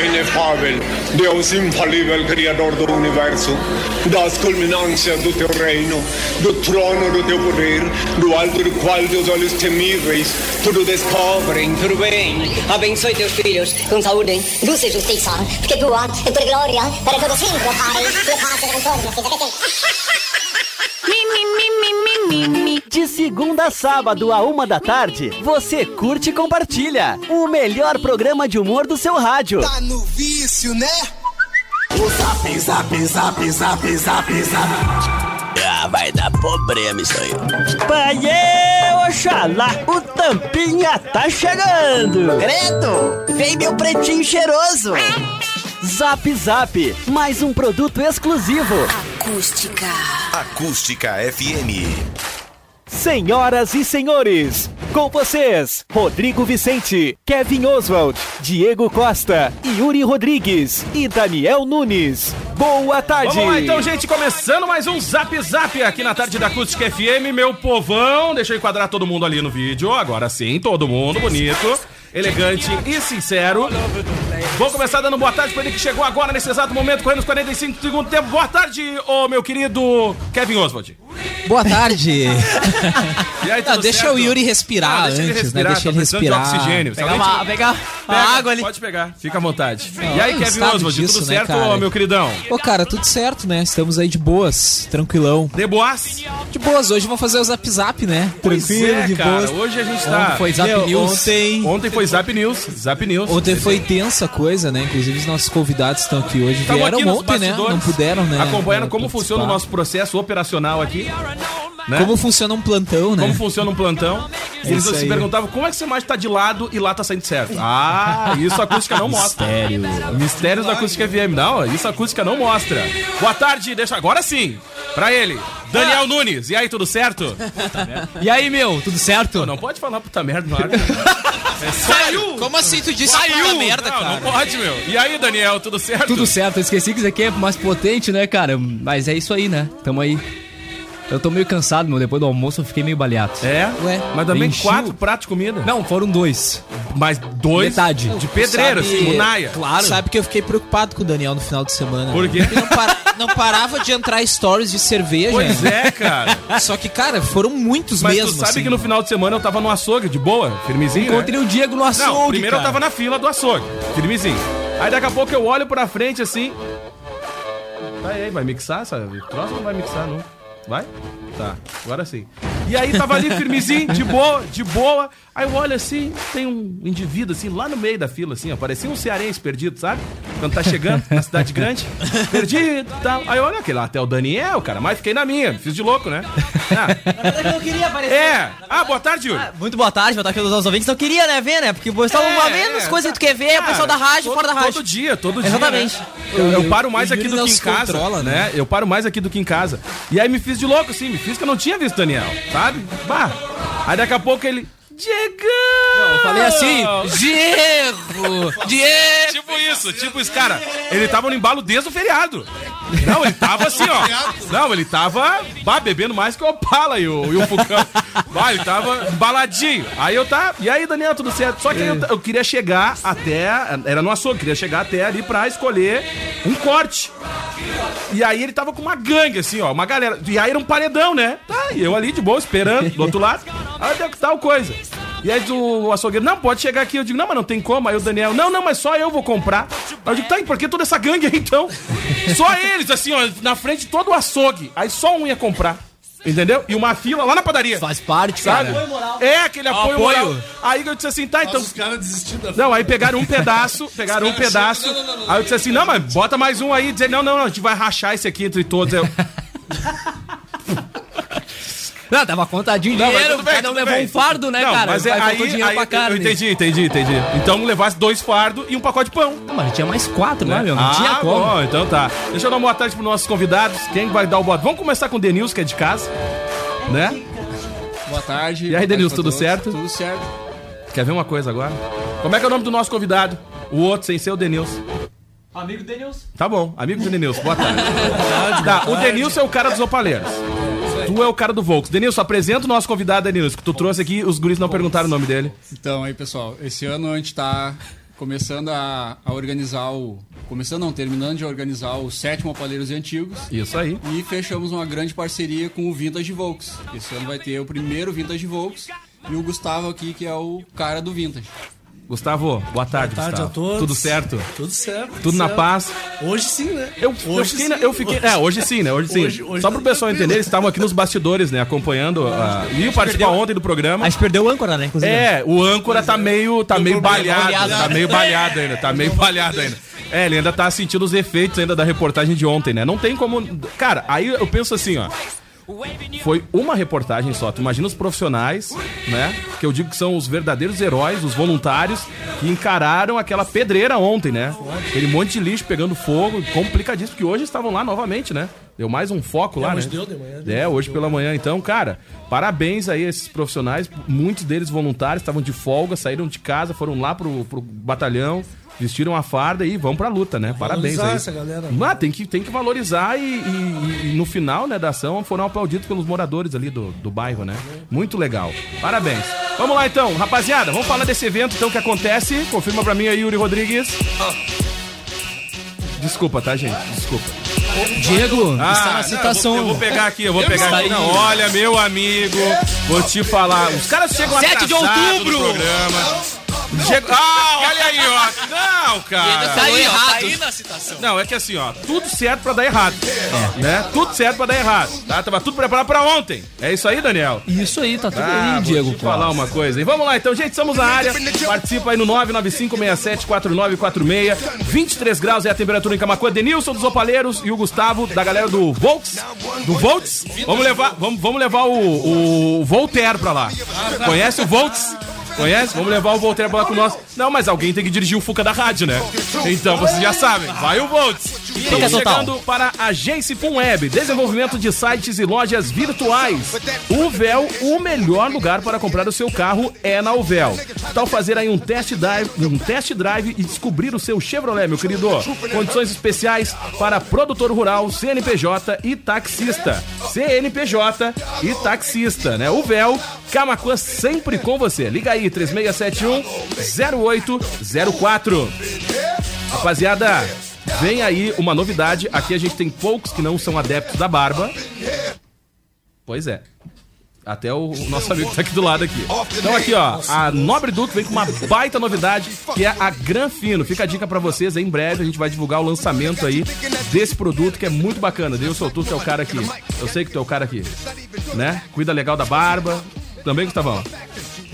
inefável, Deus infalível, Criador do Universo, das culminâncias do teu reino, do trono do teu poder, do alto do qual teus olhos temíveis tudo descobrem, tudo bem. Abençoe teus filhos com saúde, luz e justiça, porque tua é tua glória para todo sempre, Pai. Que passa De segunda a sábado, a uma da tarde, você curte e compartilha o melhor programa de humor do seu rádio. Tá no vício, né? O zap, zap, zap, zap, zap, zap. Ah, vai dar problema isso aí. Paiê, Oxalá, o Tampinha tá chegando. Credo, vem meu pretinho cheiroso. Zap Zap, mais um produto exclusivo. Acústica. Acústica FM. Senhoras e senhores, com vocês, Rodrigo Vicente, Kevin Oswald, Diego Costa, Yuri Rodrigues e Daniel Nunes. Boa tarde! Vamos lá então, gente, começando mais um Zap Zap aqui na tarde da Acústica FM, meu povão. Deixa eu enquadrar todo mundo ali no vídeo. Agora sim, todo mundo bonito, elegante e sincero. Vou começar dando boa tarde para ele que chegou agora nesse exato momento, correndo os 45 segundos tempo. Boa tarde, ô meu querido Kevin Oswald. Boa tarde. Aí, Não, deixa certo? o Yuri respirar Ah, deixa ele antes, respirar, né? Deixa tá ele de respirar. oxigênio. Pegar Somente- uma, pegar Pega, uma água ali. Pode pegar, fica à vontade. Não, e aí, Kevin Oswald, disso, tudo né, certo, cara? meu queridão? Pô, cara, tudo certo, né? Estamos aí de boas, tranquilão. De boas? De boas, hoje vamos fazer o zap zap, né? Pois Tranquilo, é, de cara, boas. hoje a gente tá... Ontem foi Zap Meu, News. Ontem... ontem foi Zap News, Zap News. Ontem foi tensa coisa, né? Inclusive os nossos convidados estão aqui hoje. Estavam Vieram aqui ontem, né? Não puderam, né? Acompanhando né, como participar. funciona o nosso processo operacional aqui. Né? Como funciona um plantão, né? Como funciona um plantão. É Eles se perguntavam como é que você mais tá de lado e lá tá saindo certo. Ah, isso a acústica não mostra. Mistério. Mistérios da acústica FM. Não, isso a acústica não mostra. Boa tarde, deixa agora sim. Pra ele, Daniel Nunes. E aí, tudo certo? E aí, meu, tudo certo? Pô, não pode falar puta merda no ar. É, saiu! Como assim tu disse Saiu! merda, não, cara? não pode, meu. E aí, Daniel, tudo certo? Tudo certo, eu esqueci que isso aqui é mais potente, né, cara? Mas é isso aí, né? Tamo aí. Eu tô meio cansado, meu. Depois do almoço eu fiquei meio baleado. É? Ué, Mas também enchi quatro pratos de comida. Não, foram dois. Mas dois Metade. de pedreiro, Sabe- assim, munaia. Claro. Sabe que eu fiquei preocupado com o Daniel no final de semana. Por quê? Ele não, para- não parava de entrar stories de cerveja. Pois é, cara. Só que, cara, foram muitos Mas mesmo. tu sabe assim. que no final de semana eu tava no açougue, de boa, firmezinho, né? Encontrei o Diego no açougue, Não, primeiro cara. eu tava na fila do açougue, firmezinho. Aí daqui a pouco eu olho pra frente assim. Tá aí, vai mixar essa? O troço não vai mixar, não. Vai? Tá, agora sim. E aí tava ali firmezinho, de boa, de boa. Aí eu olho assim, tem um indivíduo assim, lá no meio da fila, assim, ó. Parecia um cearense perdido, sabe? Quando tá chegando na cidade grande. Perdido e tal. Aí eu olho aquele lá, até o Daniel, cara. Mas fiquei na minha, fiz de louco, né? Ah, Eu não queria aparecer. é. Ah, boa tarde, Yuri. Muito boa tarde, boa tarde a todos os ouvintes. Não queria, né, ver, né? Porque o pessoal, É, uma menos é. coisa que tu quer ver é o pessoal da rádio, todo, fora da rádio. Todo dia, todo dia. Exatamente. né? Eu, eu paro mais aqui do que em casa. controla, né? né? Eu paro mais aqui do que em casa. E aí me fiz de louco, assim, me fiz que eu não tinha visto o Daniel, sabe? Bah. Aí daqui a pouco ele. Diegão! Eu falei assim, Diego! Diego! Tipo isso, tipo isso, cara. Ele tava no embalo desde o feriado. Não, ele tava assim, ó. Não, ele tava bah, bebendo mais que o Opala e o, e o Fucão. Bah, ele tava embaladinho. Aí eu tá. E aí, Daniel, tudo certo? Só que eu, eu queria chegar até. Era no açougue, queria chegar até ali pra escolher um corte. E aí ele tava com uma gangue, assim, ó, uma galera. E aí era um paredão, né? Tá, e eu ali de boa, esperando, do outro lado. Aí deu que tal coisa. E aí o açougueiro, não, pode chegar aqui. Eu digo, não, mas não tem como. Aí o Daniel, não, não, mas só eu vou comprar. Aí eu digo, tá, e por que toda essa gangue aí então? Só eles, assim, ó, na frente todo o açougue. Aí só um ia comprar. Entendeu? E uma fila lá na padaria. Faz parte, Sabe? cara. É, aquele apoio, apoio. moral. Aí eu disse assim, tá, então. Os caras desistindo da Não, aí pegaram um pedaço, pegaram um pedaço. chegam, não, não, não. Aí eu disse assim, não, mas bota mais um aí. Dizer, não, não, não, a gente vai rachar esse aqui entre todos. Eu, Não, tava contadinho Não, dinheiro, tudo bem, cada um levou bem. um fardo, né, não, cara? Mas é, Aí dinheiro aí pra carne. eu entendi, entendi, entendi. Então levasse dois fardos e um pacote de pão. Não, mas tinha mais quatro, né, meu? Não ah, tinha como. bom, então tá. Deixa eu dar uma boa tarde pros nossos convidados. Quem vai dar o bote? Vamos começar com o Denilson, que é de casa. Né? Boa tarde. E aí, Denilson, tudo todos. certo? Tudo certo. Quer ver uma coisa agora? Como é que é o nome do nosso convidado? O outro, sem ser o Denilson. Amigo Denilson. Tá bom, amigo do Denilson, boa tarde. tá, o Denilson é o cara dos opaleiros. Tu é o cara do Volks. Denilson, apresenta o nosso convidado, Denilson, que tu trouxe aqui, os guris não perguntaram o nome dele. Então, aí, pessoal, esse ano a gente tá começando a, a organizar o. Começando não, terminando de organizar o sétimo Opaleiros e Antigos. Isso aí. E fechamos uma grande parceria com o Vintage Volks. Esse ano vai ter o primeiro Vintage Volks e o Gustavo aqui, que é o cara do Vintage. Gustavo, boa tarde, Boa tarde Gustavo. a todos. Tudo certo? Tudo certo. Tudo na certo. paz? Hoje sim, né? Eu, eu Hoje fiquei, sim, eu fiquei. É, hoje sim, né? Hoje sim. Hoje- hoje Só tá pro pessoal tranquilo. entender, eles estavam aqui nos bastidores, né? Acompanhando. a- Iam participar ontem do programa. A gente perdeu o âncora, né? Inclusive. É, o âncora tá meio, tá meio balhado, Balhado. tá meio balhado ainda, tá meio balhado ainda. É, ele ainda tá sentindo os efeitos ainda da reportagem de ontem, né? Não tem como. Cara, aí eu penso assim, ó. Foi uma reportagem só. Tu imagina os profissionais, né? Que eu digo que são os verdadeiros heróis, os voluntários, que encararam aquela pedreira ontem, né? Aquele monte de lixo pegando fogo, complicadíssimo, porque hoje estavam lá novamente, né? Deu mais um foco lá, É, hoje né? deu de manhã, É, deu, hoje deu. pela manhã. Então, cara, parabéns aí a esses profissionais. Muitos deles voluntários, estavam de folga, saíram de casa, foram lá pro, pro batalhão, vestiram a farda e vão pra luta, né? Parabéns Valorizar aí. essa galera. Ah, tem que, tem que valorizar e, e- e no final né, da ação foram aplaudidos pelos moradores ali do, do bairro, né? Muito legal. Parabéns. Vamos lá então, rapaziada, vamos falar desse evento então que acontece. Confirma pra mim aí, Yuri Rodrigues. Desculpa, tá, gente? Desculpa. Diego, está Ah, na não, citação. eu, vou, eu vou pegar aqui, eu vou pegar Está aqui. aí. Não, olha, meu amigo, vou te falar. Os caras chegam 7 de atrasados no outubro. programa. Chegam- Ah, olha aí, ó. Não, cara. Tá aí, errado. tá aí na citação. Não, é que assim, ó, tudo certo pra dar errado. Né? Tudo certo pra dar errado. Tá? Tava tudo preparado pra ontem. É isso aí, Daniel? Isso aí, tá tudo Ah, aí, vou Diego. te falar uma coisa. E vamos lá, então, gente, estamos na área. Participa aí no 995674946. 23 graus é a temperatura em Camacuã. Denilson dos Opaleiros e o Gustavo da galera do Volks. Do Volts. Vamos levar, vamos, vamos levar o, o Voltaire pra lá. Conhece o Volts? Conhece? Vamos levar o Voltaire pra lá com nós. Não, mas alguém tem que dirigir o Fuca da rádio, né? Então vocês já sabem. Vai o Volts. Estamos total. chegando para a Agência Web, desenvolvimento de sites e lojas virtuais. O Véu, o melhor lugar para comprar o seu carro é na Uvel. Tal fazer aí um test drive, um test drive e descobrir o seu Chevrolet, meu querido. Condições especiais para produtor rural, CNPJ e taxista. CNPJ e taxista, né? O Véu, Camacuã sempre com você. Liga aí 3671 0804. Rapaziada, vem aí uma novidade. Aqui a gente tem poucos que não são adeptos da barba. Pois é. Até o nosso amigo que tá aqui do lado aqui. Então aqui, ó, a Nobre Duque vem com uma baita novidade, que é a Granfino. Fica a dica pra vocês, em breve a gente vai divulgar o lançamento aí desse produto que é muito bacana. Deus tu que é o cara aqui. Eu sei que tu é o cara aqui, né? Cuida legal da barba. Também, Gustavão?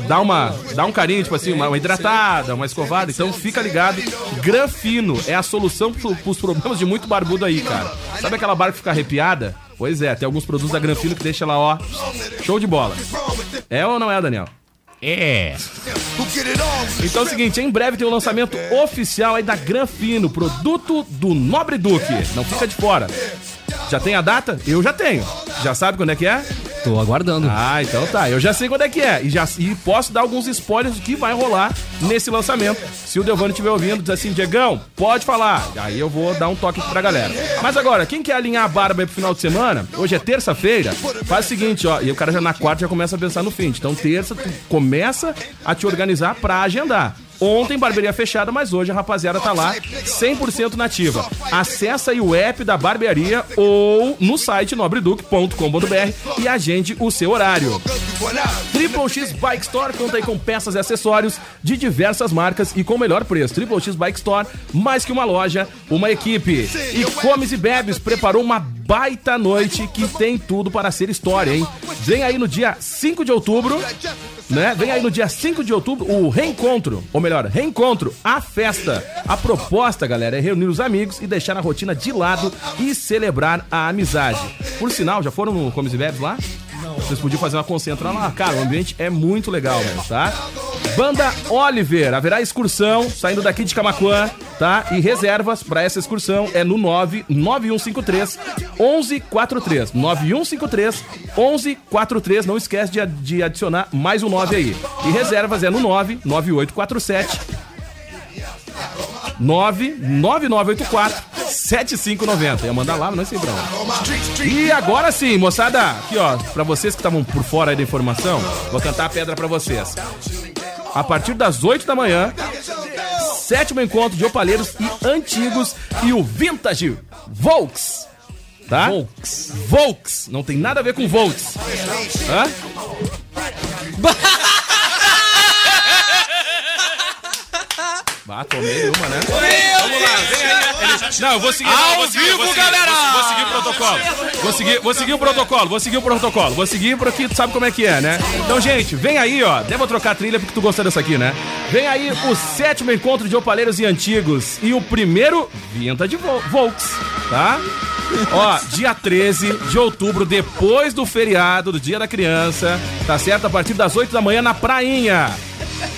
Dá uma, dá um carinho, tipo assim, uma, uma hidratada, uma escovada. Então fica ligado. Granfino é a solução pro, pros problemas de muito barbudo aí, cara. Sabe aquela barba que fica arrepiada? Pois é, tem alguns produtos da Granfino que deixa ela, ó, show de bola. É ou não é, Daniel? É. Então é o seguinte, em breve tem o lançamento oficial aí da Granfino, produto do Nobre Duque. Não fica de fora. Já tem a data? Eu já tenho. Já sabe quando é que é? Tô aguardando. Ah, então tá. Eu já sei quando é que é. E, já, e posso dar alguns spoilers do que vai rolar nesse lançamento. Se o Delvano estiver ouvindo, diz assim, Diegão, pode falar. Aí eu vou dar um toque pra galera. Mas agora, quem quer alinhar a barba aí pro final de semana, hoje é terça-feira, faz o seguinte, ó. E o cara já na quarta já começa a pensar no fim. Então terça, tu começa a te organizar pra agendar. Ontem barbearia fechada, mas hoje a rapaziada tá lá 100% nativa. Acesse aí o app da barbearia ou no site nobreduque.com.br e agende o seu horário. Triple X Bike Store conta aí com peças e acessórios de diversas marcas e com o melhor preço. Triple X Bike Store, mais que uma loja, uma equipe. E Comes e Bebes preparou uma baita noite que tem tudo para ser história, hein? Vem aí no dia 5 de outubro, né? Vem aí no dia 5 de outubro o reencontro, ou melhor, reencontro, a festa. A proposta, galera, é reunir os amigos e deixar a rotina de lado e celebrar a amizade. Por sinal, já foram no Comes e Bebes lá? Vocês podiam fazer uma concentra lá. Cara, o ambiente é muito legal, mesmo, tá? Banda Oliver, haverá excursão saindo daqui de Camacuã, tá? E reservas para essa excursão é no 99153 1143. 9153 1143. Não esquece de, de adicionar mais um 9 aí. E reservas é no 99847 99984 7590. Ia mandar lá, mas não sei pra onde. E agora sim, moçada, aqui ó, pra vocês que estavam por fora aí da informação, vou cantar a pedra pra vocês. A partir das 8 da manhã, sétimo encontro de opalheiros e antigos e o Vintage Volks. Tá? Volks. Volks. Não tem nada a ver com Volks. Hã? Bah, tomei uma, né? Vamos lá, vem aí. Ele- Não, eu vou seguir. não, eu vou seguir, vou seguir, galera! Vou, vou seguir o protocolo. Vou seguir, vou seguir o protocolo, vou seguir o protocolo. Vou seguir porque tu sabe como é que é, né? Então, gente, vem aí, ó. Devo trocar a trilha porque tu gostou dessa aqui, né? Vem aí o sétimo encontro de opaleiros e antigos e o primeiro Vintage Vo- Volks, tá? Ó, dia 13 de outubro, depois do feriado, do Dia da Criança, tá certo? A partir das 8 da manhã na prainha.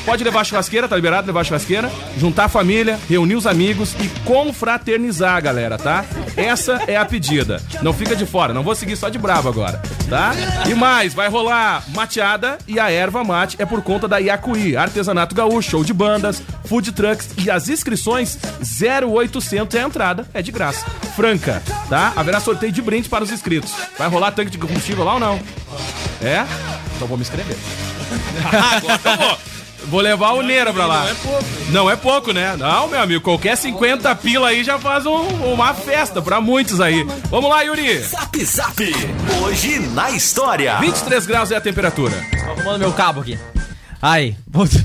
Pode levar churrasqueira, tá liberado levar churrasqueira, juntar a família, reunir os amigos e confraternizar, galera, tá? Essa é a pedida. Não fica de fora, não vou seguir só de bravo agora, tá? E mais, vai rolar mateada e a erva mate é por conta da Iacuí, artesanato gaúcho, show de bandas, food trucks e as inscrições 0800 é a entrada, é de graça. Franca, tá? Haverá sorteio de brinde para os inscritos. Vai rolar tanque de combustível lá ou não? É? Então vou me inscrever. Agora eu vou. Vou levar o Neira pra lá. Não é pouco. Não é pouco, né? Não, meu amigo, qualquer 50 pila aí já faz um- uma festa pra muitos aí. Vamos lá, Yuri. Zap Zap. Hoje na história. 23 graus é a temperatura. Tô arrumando meu cabo aqui. Ai, vou-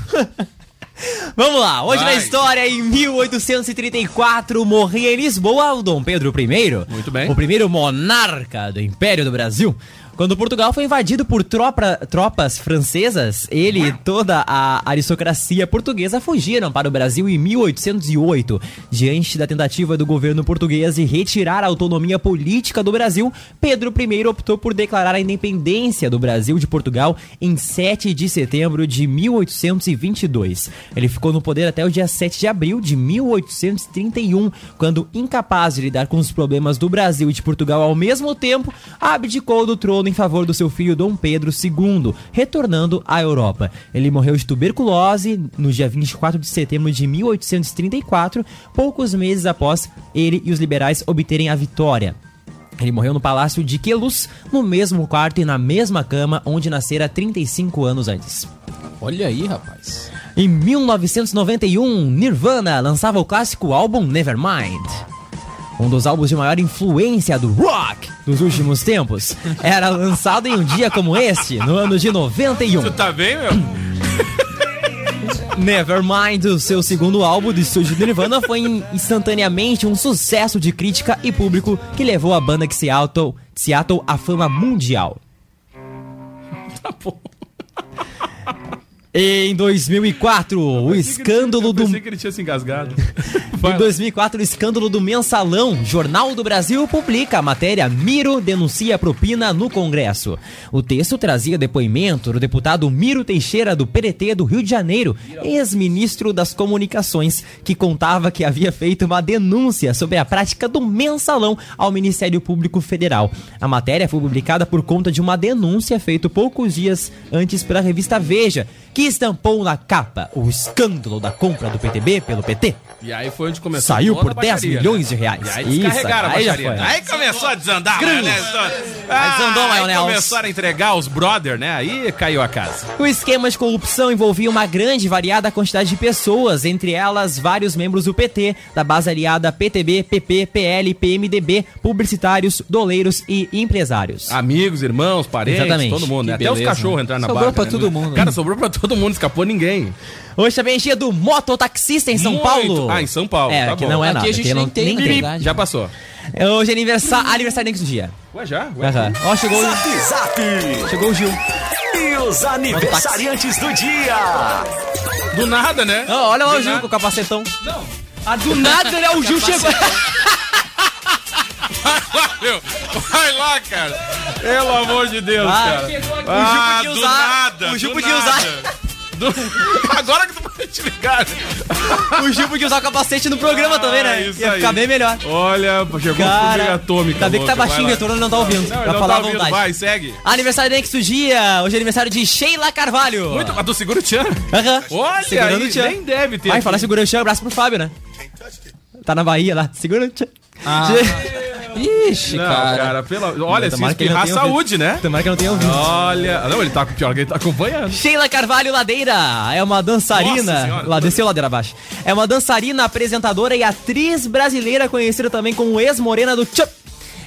Vamos lá, hoje Vai. na história, em 1834, morria em Lisboa o Dom Pedro I. Muito bem. O primeiro monarca do Império do Brasil. Quando Portugal foi invadido por tropa- tropas francesas, ele e toda a aristocracia portuguesa fugiram para o Brasil em 1808. Diante da tentativa do governo português de retirar a autonomia política do Brasil, Pedro I optou por declarar a independência do Brasil de Portugal em 7 de setembro de 1822. Ele ficou no poder até o dia 7 de abril de 1831, quando, incapaz de lidar com os problemas do Brasil e de Portugal ao mesmo tempo, abdicou do trono em favor do seu filho Dom Pedro II, retornando à Europa. Ele morreu de tuberculose no dia 24 de setembro de 1834, poucos meses após ele e os liberais obterem a vitória. Ele morreu no palácio de Queluz, no mesmo quarto e na mesma cama onde nascera 35 anos antes. Olha aí, rapaz. Em 1991, Nirvana lançava o clássico álbum Nevermind. Um dos álbuns de maior influência do rock dos últimos tempos. Era lançado em um dia como este, no ano de 91. Tu tá bem, meu? Nevermind, o seu segundo álbum de estúdio de Nirvana, foi in- instantaneamente um sucesso de crítica e público que levou a banda de Seattle, Seattle à fama mundial. Tá bom. Em 2004, o escândalo Eu do pensei que ele tinha se engasgado. Em 2004, o escândalo do Mensalão, Jornal do Brasil, publica a matéria Miro denuncia propina no Congresso. O texto trazia depoimento do deputado Miro Teixeira, do PDT do Rio de Janeiro, ex-ministro das Comunicações, que contava que havia feito uma denúncia sobre a prática do mensalão ao Ministério Público Federal. A matéria foi publicada por conta de uma denúncia feita poucos dias antes pela revista Veja, que estampou na capa o escândalo da compra do PTB pelo PT. E aí foi onde começou Saiu por a 10 baixaria, milhões né? de reais. E aí Isso, aí já foi. Aí começou a desandar, Grande. né? Aí desandou, aí começaram a entregar os brother, né? Aí caiu a casa. O esquema de corrupção envolvia uma grande e variada quantidade de pessoas, entre elas vários membros do PT, da base aliada PTB, PP, PL, PMDB, publicitários, doleiros e empresários. Amigos, irmãos, parentes, Exatamente. todo mundo. né? Até os beleza, cachorros né? entraram na Sobrou barca. pra né? todo mundo. Cara, sobrou pra todo mundo, escapou ninguém. Hoje também é dia do mototaxista em São Muito. Paulo. Ah, em São Paulo, É, tá que bom. não é Aqui nada. a gente não, tem, verdade. Já passou. Hoje é aniversário, aniversário do dia. Ué, já? Ué. Aham. Ó, chegou, o- Zap Zap. chegou o Gil. E os aniversariantes do dia. Do nada, né? Ó, olha lá Do o Gil nada. com o capacetão. Não. Ah, do nada, né? O Gil chegou. Vai lá, meu. Vai lá, cara. Pelo amor de Deus, Ah, cara. chegou aqui. Ah, O Gil podia do usar. nada. O Gil do podia nada. usar. Do- Agora que tu pode te ligar. O Gil podia usar o capacete no programa também, né? Ah, isso Ia aí. ficar bem melhor. Olha, chegou Cara, a formiga atômica. ainda bem que tá baixinho o retorno, ele não tá ouvindo. Não, pra não falar tá ouvindo. vontade. Vai, segue. Aniversário do dia. Hoje é aniversário de Sheila Carvalho. Muito, a do Seguro o Tchan. Aham. Olha Segurando aí, o tchan. nem deve ter Vai falar segurando o tchan, abraço pro Fábio, né? Tá na Bahia lá. Segura o tchan. Ah. Ixi, Não, cara. cara, pela... olha, se espirrar tenha ouvido. saúde, né? Tomara que eu não tenha ouvido. Olha. Não, ele tá pior que ele tá acompanhando. Sheila Carvalho Ladeira é uma dançarina. Lá desceu ladeira abaixo. É uma dançarina, apresentadora e atriz brasileira conhecida também como ex-morena do Tchup.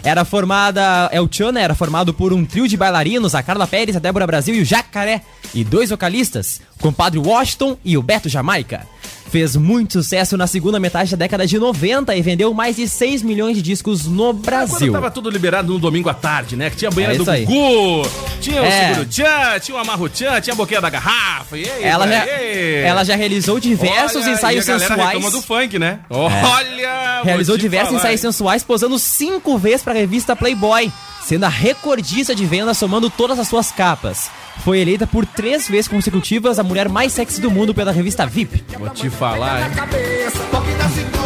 Era formada, é o Tchan, né? Era formado por um trio de bailarinos, a Carla Pérez, a Débora Brasil e o Jacaré. E dois vocalistas, o compadre Washington e o Beto Jamaica. Fez muito sucesso na segunda metade da década de 90 e vendeu mais de 6 milhões de discos no Quando Brasil. tava tudo liberado no domingo à tarde, né? Que tinha a banheira É do. Gugu, tinha o É. Seguro Tchan, tinha o Amarro Tchan, tinha a boquinha da garrafa. E aí, Ela já, ela já realizou diversos Olha, ensaios e a sensuais. É. do funk, né? Olha! vou Realizou diversos falar, ensaios sensuais, posando cinco vezes pra revista Playboy, sendo a recordista de venda somando todas as suas capas. Foi eleita por três vezes consecutivas a mulher mais sexy do mundo pela revista VIP. Vou te falar, hein?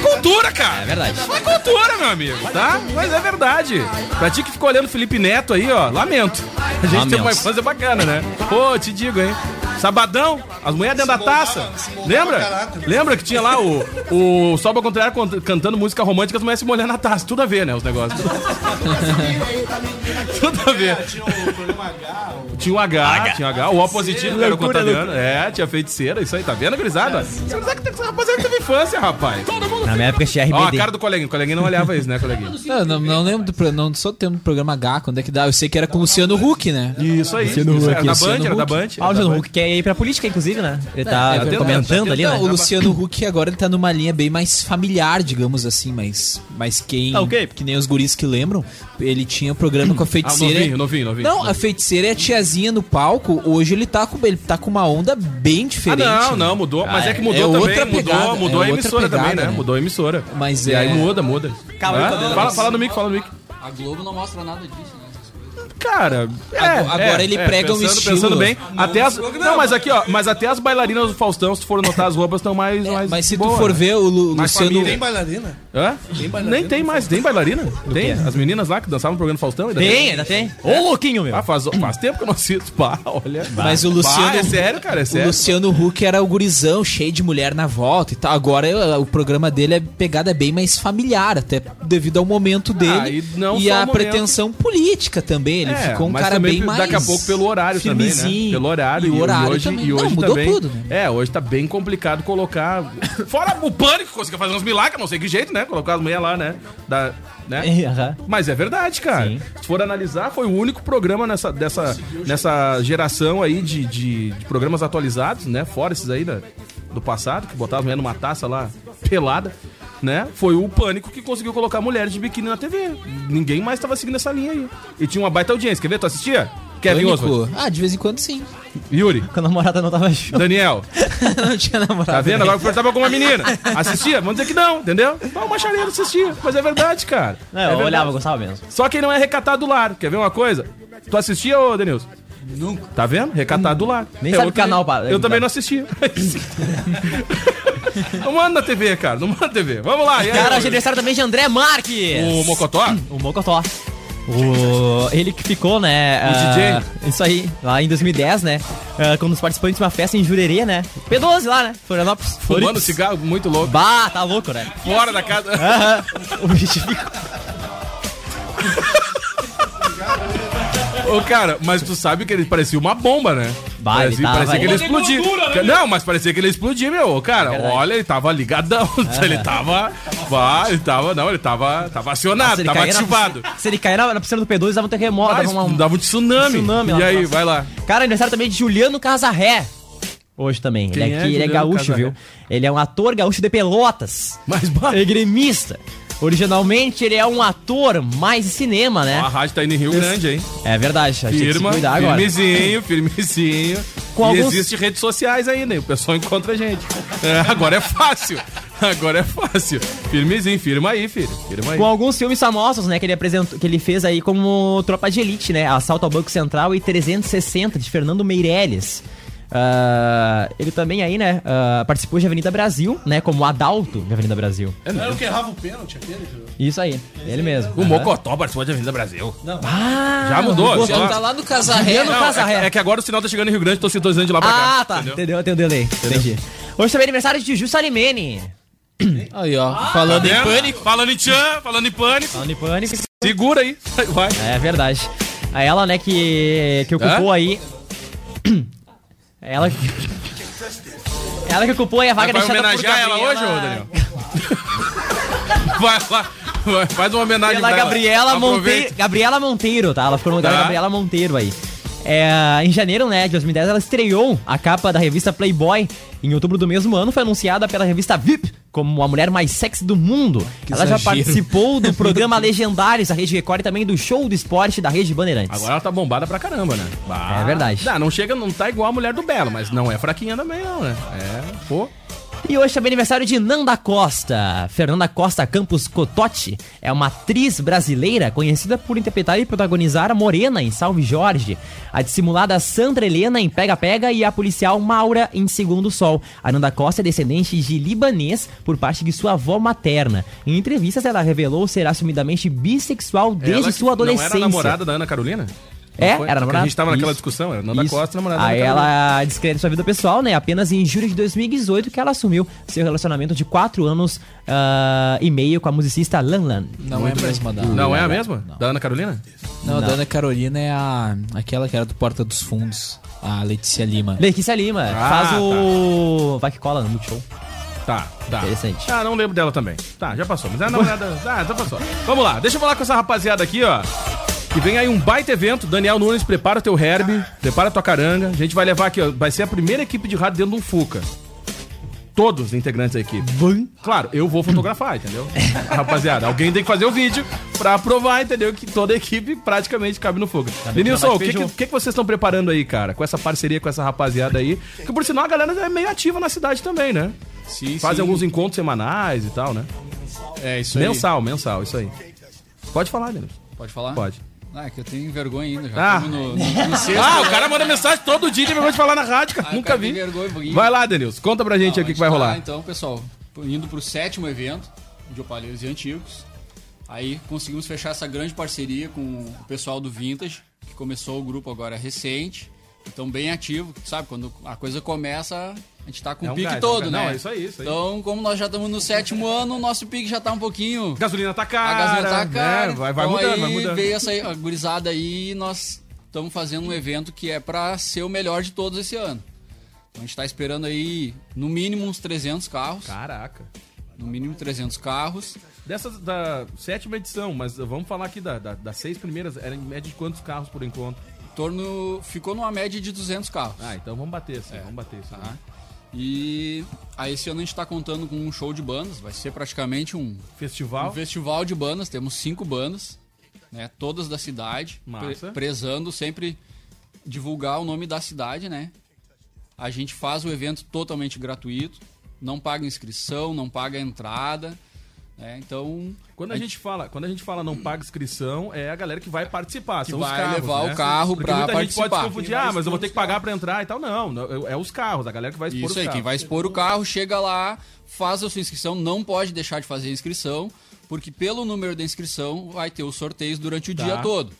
Cultura, cara! É verdade. Isso é cultura, meu amigo, tá? Mas é verdade. Pra ti que ficou olhando o Felipe Neto aí, ó, lamento. A gente Lamento. teve uma infância bacana, né? Pô, te digo, hein? Sabadão, as mulheres dentro da taça. Lembra? Lembra que tinha lá o, o Sol ao contrário cont- cantando música romântica, as mulheres se molhando na taça. Tudo a ver, né? Os negócios. Tudo a ver. Tinha o H, tinha o H, o O positivo, que era o Loucura, contadano. É, tinha feiticeira, isso aí, tá vendo, gurizada? Você não sabe que essa rapaziada teve infância, rapaz. Na minha época tinha Ó, a RBD. cara do coleguinha. O coleguinha não olhava isso, né, coleguinha? Não, não, não lembro do pro- não sou do tempo do programa H, quando é que dá. Eu sei que era com o Luciano Huck, né? Isso aí. Luciano isso, Huck, era da Luciano Band, era da Huck. Band. Ah, o Luciano. Huck quer ir pra política, inclusive, né? Ele tá é, comentando ali, né? O Luciano Huck agora ele tá numa linha bem mais familiar, digamos assim, mas, mas quem. Ah, ok. Que nem os guris que lembram, ele tinha o programa com a Ah, feiticeira. novinho, novinho, novinho. Não, a feiticeira é a tiazinha no palco. Hoje ele tá com, ele tá com uma onda bem Ah, diferente. não, né? não, mudou. Mas Ah, é que mudou é também. outra mudou pegada, mudou é a outra emissora pegada, também, né? né? Mudou emissora. Mas E é- aí muda, muda. Calma, cadê? fala, fala no mic, fala no mic. A Globo não mostra nada disso, né? Cara, é, Agora- é, ele é, prega um pensando, estilo. Pensando bem, até as, não, mas aqui, ó, mas até as bailarinas do Faustão, se tu for notar, as roupas estão mais, mais Mas se boa, tu for né? ver o Lu- Luciano. família. Tem bailarina? Hã? Nem tem mais, tem bailarina? Tem, as meninas lá que dançavam no programa do Faustão. ainda Tem, ainda tem. Ô, louquinho, meu. Ah, faz, faz tempo que eu não assisto. Pá, olha. Mas o Luciano. Pá, é sério, cara, é O sério. Luciano Huck era o gurizão, cheio de mulher na volta e tal. Agora o programa dele é pegada bem mais familiar, até devido ao momento dele. Ah, e não e só a o momento. pretensão política também. Ele É, ficou um mas cara também bem mais. Daqui a pouco pelo horário também, né? Pelo horário. E o horário hoje, também. E hoje Não, mudou também, tudo, né? É, hoje tá bem complicado colocar... Fora o pânico, conseguiu fazer uns milagres, não sei que jeito, né? Colocar as mulheres lá, né? Da, né? Aham. Mas é verdade, cara. Sim. Se for analisar, foi o único programa nessa, dessa, nessa geração aí de, de, de programas atualizados, né? Fora esses aí da- do passado, que botavam mulher numa taça lá pelada, né? Foi o Pânico que conseguiu colocar mulheres de biquíni na TV. Ninguém mais tava seguindo essa linha aí. E tinha uma baita audiência. Quer ver? Tu assistia? Kevin. Oswald. Ah, de vez em quando sim. Yuri. Quando a namorada não tava junto. Daniel. não tinha namorado. Tá vendo? Agora eu tava com uma menina. Assistia? Vamos dizer que não, entendeu? Então uma chareira assistia. Mas é verdade, cara. Não, É eu verdade. olhava, gostava mesmo. Só quem não é recatado do lar. Quer ver uma coisa? Tu assistia, ô Denilson? Nunca. Tá vendo? Recatado do lar. Nem É, sabe o canal pra- Eu também não assistia. não manda na TV, cara. Não manda na TV. Vamos lá. E aí, Cara, é aniversário também de André Marques. o Mocotó? O Mocotó. O... Ele que ficou, né? O ah, Isso aí, lá em 2010, né? como os participantes de uma festa em Jurerê, né? P12 lá, né? Florianópolis. Fumando Florips. cigarro muito louco. Bah, tá louco, né? Fora da casa. Aham. O bicho ficou. Ô, cara, mas tu sabe que ele parecia uma bomba, né? Bah, ele parecia, tava parecia que ele ali. explodia. Não, mas parecia que ele explodia, meu. Cara, verdade. olha, ele tava ligadão. Ele tava. Vá, ele tava. Não, ele tava. Tava acionado, tava na ativado. se ele cair na, na piscina do P2, dava um terremoto, dava uma... dava um tsunami. Tsunami e lá aí, vai lá. Cara, aniversário também de Juliano Casarré. Hoje também. Quem ele, é aqui, ele é gaúcho, Casarré? viu? Ele é um ator gaúcho de Pelotas. Mas, bah, É gremista. Originalmente ele é um ator mais de cinema, né? a rádio tá indo em Rio Grande, hein? É verdade, a gente tem que se Firma, cuidar agora. firmezinho, firmezinho. Com e alguns- existe redes sociais ainda, hein? o pessoal encontra a gente. É, agora é fácil. Agora é fácil. Firmezinho, firma aí, filho. Firma aí. Com alguns filmes famosos, né, que ele apresentou, que ele fez aí como Tropa de Elite, né? Assalto ao Banco Central e 360 de Fernando Meirelles. Ah, ele também aí, né, ah, participou de Avenida Brasil, né, como Adalto de Avenida Brasil. Era o que errava o pênalti aquele? Isso aí, ele mesmo. O Mocotó participou de Avenida Brasil. Ah, Já mudou? Já tá lá no Casarré. Juliano Não, Casarré. é, é que agora o sinal tá chegando em Rio Grande, tô sintonizando de lá pra cá. Ah, tá, entendeu? entendeu? Tem um delay, entendi. Hoje também é aniversário de Juju Salimene. Aí, ó. Falando em Tá vendo? pânico. Falando em tchan, falando em pânico. Falando em pânico. Segura aí. Vai. É verdade. A ela, né, que, que ocupou Hã? aí. Ela. Ela que ocupou aí a vaga Vai deixada por homenagear ela hoje, ô Daniel? Vai lá. vai, Faz uma homenagem Pela pra ela. Gabriela Monteiro. Aproveita. Gabriela Monteiro, tá? Ela ficou no lugar da Tá. Gabriela Monteiro aí. É, em janeiro, né, de 2010, ela estreou a capa da revista Playboy. Em outubro do mesmo ano, foi anunciada pela revista VIP como a mulher mais sexy do mundo. ela já exagero. participou do programa Legendários da Rede Record e também do show do esporte da Rede Bandeirantes. Agora ela tá bombada pra caramba, né? Bah. É verdade. Não, não chega, não tá igual a mulher do Belo, mas não é fraquinha também, não, né? É, pô. E hoje também é aniversário de Nanda Costa. Fernanda Costa Campos Cototti é uma atriz brasileira conhecida por interpretar e protagonizar a Morena em Salve Jorge, a dissimulada Sandra Helena em Pega Pega e a policial Maura em Segundo Sol. A Nanda Costa é descendente de libanês por parte de sua avó materna. Em entrevistas, ela revelou ser assumidamente bissexual desde sua adolescência. Não era namorada da Ana Carolina? Não É, foi? era namorada. A gente tava naquela Isso. discussão, era Nanda Isso. Costa, namorada Aí da Ana Carolina. ela descreve sua vida pessoal, né? Apenas em julho de 2018 que ela assumiu seu relacionamento de 4 anos ah, e meio com a musicista Lan Lan. Não é a mesma da. Não é a mesma? Da Ana Carolina? Não, a da Ana Carolina é a. aquela que era do Porta dos Fundos. A Letícia Lima. Letícia Lima Ah, faz o. Vai que cola no Multishow. Tá, tá. Interessante. Ah, não lembro dela também. Tá, já passou. Mas é a namorada. Ah, já passou. Vamos lá, deixa eu falar com essa rapaziada aqui, ó. Que vem aí um baita evento. Daniel Nunes, prepara teu herb, prepara tua caranga. A gente vai levar aqui, ó. Vai ser a primeira equipe de rádio dentro de um Fuca. Todos os integrantes da equipe. Claro, eu vou fotografar, entendeu? Rapaziada, alguém tem que fazer o vídeo pra provar, entendeu? Que toda a equipe praticamente cabe no Fuca. Denilson, o que, que, que que vocês estão preparando aí, cara? Com essa parceria com essa rapaziada aí? Que por sinal a galera é meio ativa na cidade também, né? Sim, Fazem sim. alguns encontros semanais e tal, né? É, isso aí. Mensal, mensal, isso aí. Pode falar, Denilson. Pode falar? Pode. Ah, é que eu tenho vergonha ainda. Já Ah. no, no, no sexto, Ah, o cara manda mensagem todo dia, tem vergonha de falar na rádio, cara. Ah, Nunca cara, vi. vergonha. Vai lá, Denilson. Conta pra gente aqui a que vai tá, rolar. Então, pessoal, indo pro sétimo evento de Opalheiros e Antigos. Aí conseguimos fechar essa grande parceria com o pessoal do Vintage, que começou o grupo agora recente. Então, bem ativo, sabe? Quando a coisa começa, a gente tá com É o um pique gás, é todo, gás. né? Não, é isso aí, isso aí. Então, como nós já estamos no sétimo ano, o nosso pique já tá um pouquinho. Gasolina tá A cara. gasolina tá cara. né? Vai, vai então mudando, aí vai mudando. veio essa a gurizada aí e nós estamos fazendo um evento que é pra ser o melhor de todos esse ano. Então a gente tá esperando aí no mínimo uns 300 carros. Caraca. No mínimo 300 carros. Dessas da sétima edição, mas vamos falar aqui da, da- das seis primeiras, era em média de quantos carros por encontro? Torno, ficou numa média de 200 carros. Ah, então vamos bater assim, vamos bater isso. Tá? E aí esse ano a gente tá contando com um show de bandas, vai ser praticamente um Festival. um festival de bandas, temos cinco bandas, né, todas da cidade, Massa. pre- prezando sempre divulgar o nome da cidade, né? A gente faz o evento totalmente gratuito, não paga inscrição, não paga entrada, né? Então, Quando a gente fala, quando a gente fala não paga inscrição, é a galera que vai participar, Que são os vai carros, levar né? o carro pra muita gente pode participar. se confundir, ah, mas eu vou ter que pagar pra entrar e tal. Não, não, é os carros, a galera que vai expor os Isso aí, carros. quem vai expor o carro, chega lá, faz a sua inscrição, não pode deixar de fazer a inscrição, porque pelo número da inscrição vai ter os sorteios durante o Tá. dia todo.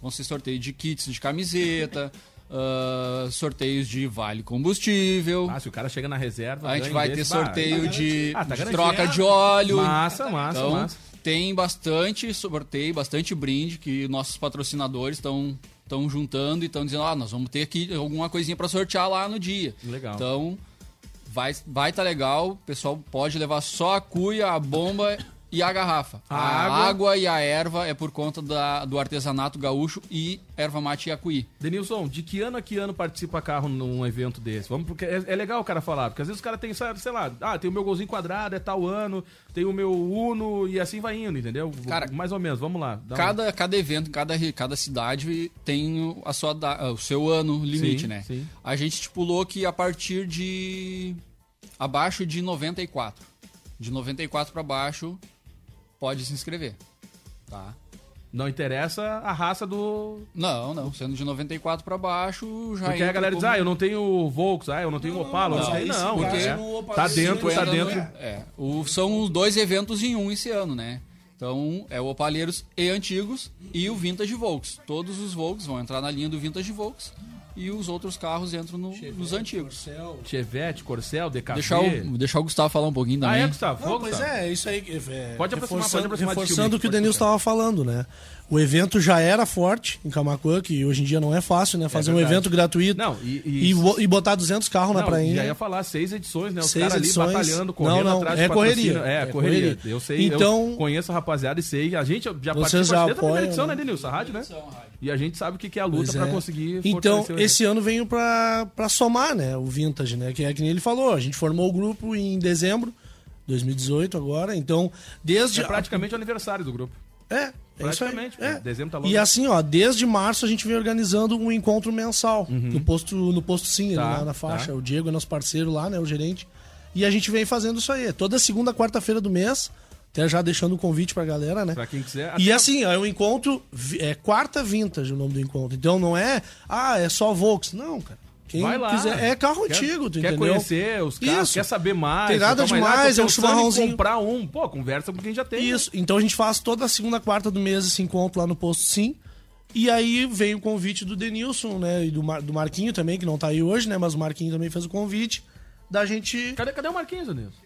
Vão ser sorteios de kits de camiseta, ah, sorteios de vale combustível. Ah, se o cara chega na reserva, A gente vai desse, ter sorteio tá de, Ah, tá de garantido. troca de óleo. Massa, massa, então, massa. Tem bastante sorteio, bastante brinde que nossos patrocinadores estão estão juntando e estão dizendo, ah, nós vamos ter aqui alguma coisinha para sortear lá no dia. Legal. Então, vai vai tá legal, o pessoal pode levar só a cuia, a bomba e a garrafa. A A, água- água... e a erva é por conta da, do artesanato gaúcho e erva mate Iacuí. Denilson, de que ano a que ano participa carro num evento desse? Vamos, porque é, é legal o cara falar, porque às vezes o cara tem, sabe, sei lá, ah, tem o meu golzinho quadrado, é tal ano, tem o meu Uno e assim vai indo, entendeu? Cara, mais ou menos, vamos lá. dá um- Cada, cada evento, cada, cada cidade tem o- a sua, o seu ano limite, Sim, né? sim. A gente estipulou que a partir de. abaixo de 94. De 94 para baixo, pode se inscrever. Tá? Não interessa a raça do. Não, não. Sendo de 94 para baixo, já. Porque a galera diz, como- ah, eu não tenho Volks, ah, eu não tenho Opala, eu não, tenho. Não, porque é. tá dentro, tá dentro. É, o, são os dois eventos em um esse ano, né? Então, é o Opalheiros e Antigos e o Vintage Volks. Todos os Volks vão entrar na linha do Vintage Volks e os outros carros entram no- nos antigos. Chevette, Corcel, DKV. Deixar o, deixar o Gustavo falar um pouquinho Ah, também. é, Gustavo? Não, pois Gustavo. é, isso aí. É, Pode aproximar, reforçando, pode aproximar do reforçando o que o Denilson estava falando, né? O evento já era forte em Camacuã, que hoje em dia não é fácil, né? Fazer um verdade. evento gratuito Não, e- e- e botar 200 carros na Não, prainha. Já ia falar seis edições, né? Os Seis caras ali edições. batalhando, correndo Não, não, atrás é correria, É, é correria. correria. Eu sei, Então- eu conheço a rapaziada e sei. A gente já Vocês participa já desde a primeira edição, né, né? Denilson? A rádio, né? E a gente sabe o que é a luta pra é. conseguir Então, fortalecer o evento. Esse ano veio pra, pra somar, né? O Vintage, né? Que é que nem ele falou. A gente formou o grupo em dezembro, 2018 agora. Então, desde. É praticamente o aniversário do grupo. É, é. Praticamente. É. Dezembro tá longe. E assim, ó, desde março a gente vem organizando um encontro mensal no posto no posto Sim, Uhum. Tá, lá na faixa. tá. O Diego é nosso parceiro lá, né, o gerente. E a gente vem fazendo isso aí. Toda segunda, quarta-feira do mês, até já deixando o convite pra galera, né? Pra quem quiser. E assim, ó, é um encontro, é quarta vintage o nome do encontro. Então não é, ah, é só Volks. Não, cara. Quem Vai lá. quiser, é carro Quer- antigo, tu quer entendeu? conhecer os carros, Isso. quer saber mais. Tem nada uma ideia, demais, é um chimarrãozinho. comprar um. Pô, conversa com quem já tem. Isso. Então a gente faz toda segunda, quarta do mês esse encontro lá no posto Sim. E aí vem o convite do Denilson, né? E do, Mar- do Marquinho também, que não tá aí hoje, né? Mas o Marquinho também fez o convite da gente. Cadê, cadê o Marquinhos, Denilson?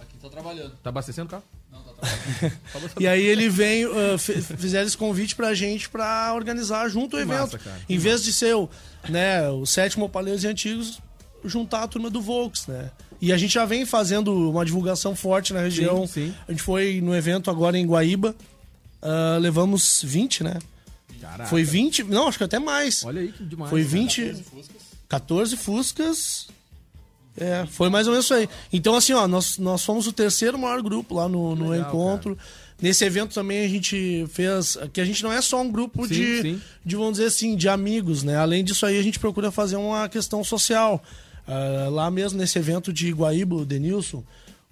Aqui tá trabalhando. Tá abastecendo o carro? Tá. E aí ele vem, uh, fizeram esse convite pra gente pra organizar junto o evento. massa, em vez de ser o, né, o sétimo Opaleiros e Antigos, juntar a turma do Volks, né? E a gente já vem fazendo uma divulgação forte na região. Sim, sim. A gente foi no evento agora em Guaíba, ah, levamos 20, né? Caraca. Foi 20, não, acho que até mais. Olha aí que demais. Foi cara. 20. 14 Fuscas. É, foi mais ou menos isso aí. Então, assim, ó, nós, nós fomos o terceiro maior grupo lá no, no Legal, encontro. Nesse evento também a gente fez. Que a gente não é só um grupo Sim, de, sim. de, vamos dizer assim, de amigos, né? Além disso aí, a gente procura fazer uma questão social. Ah, lá mesmo nesse evento de Guaíba, o Denilson,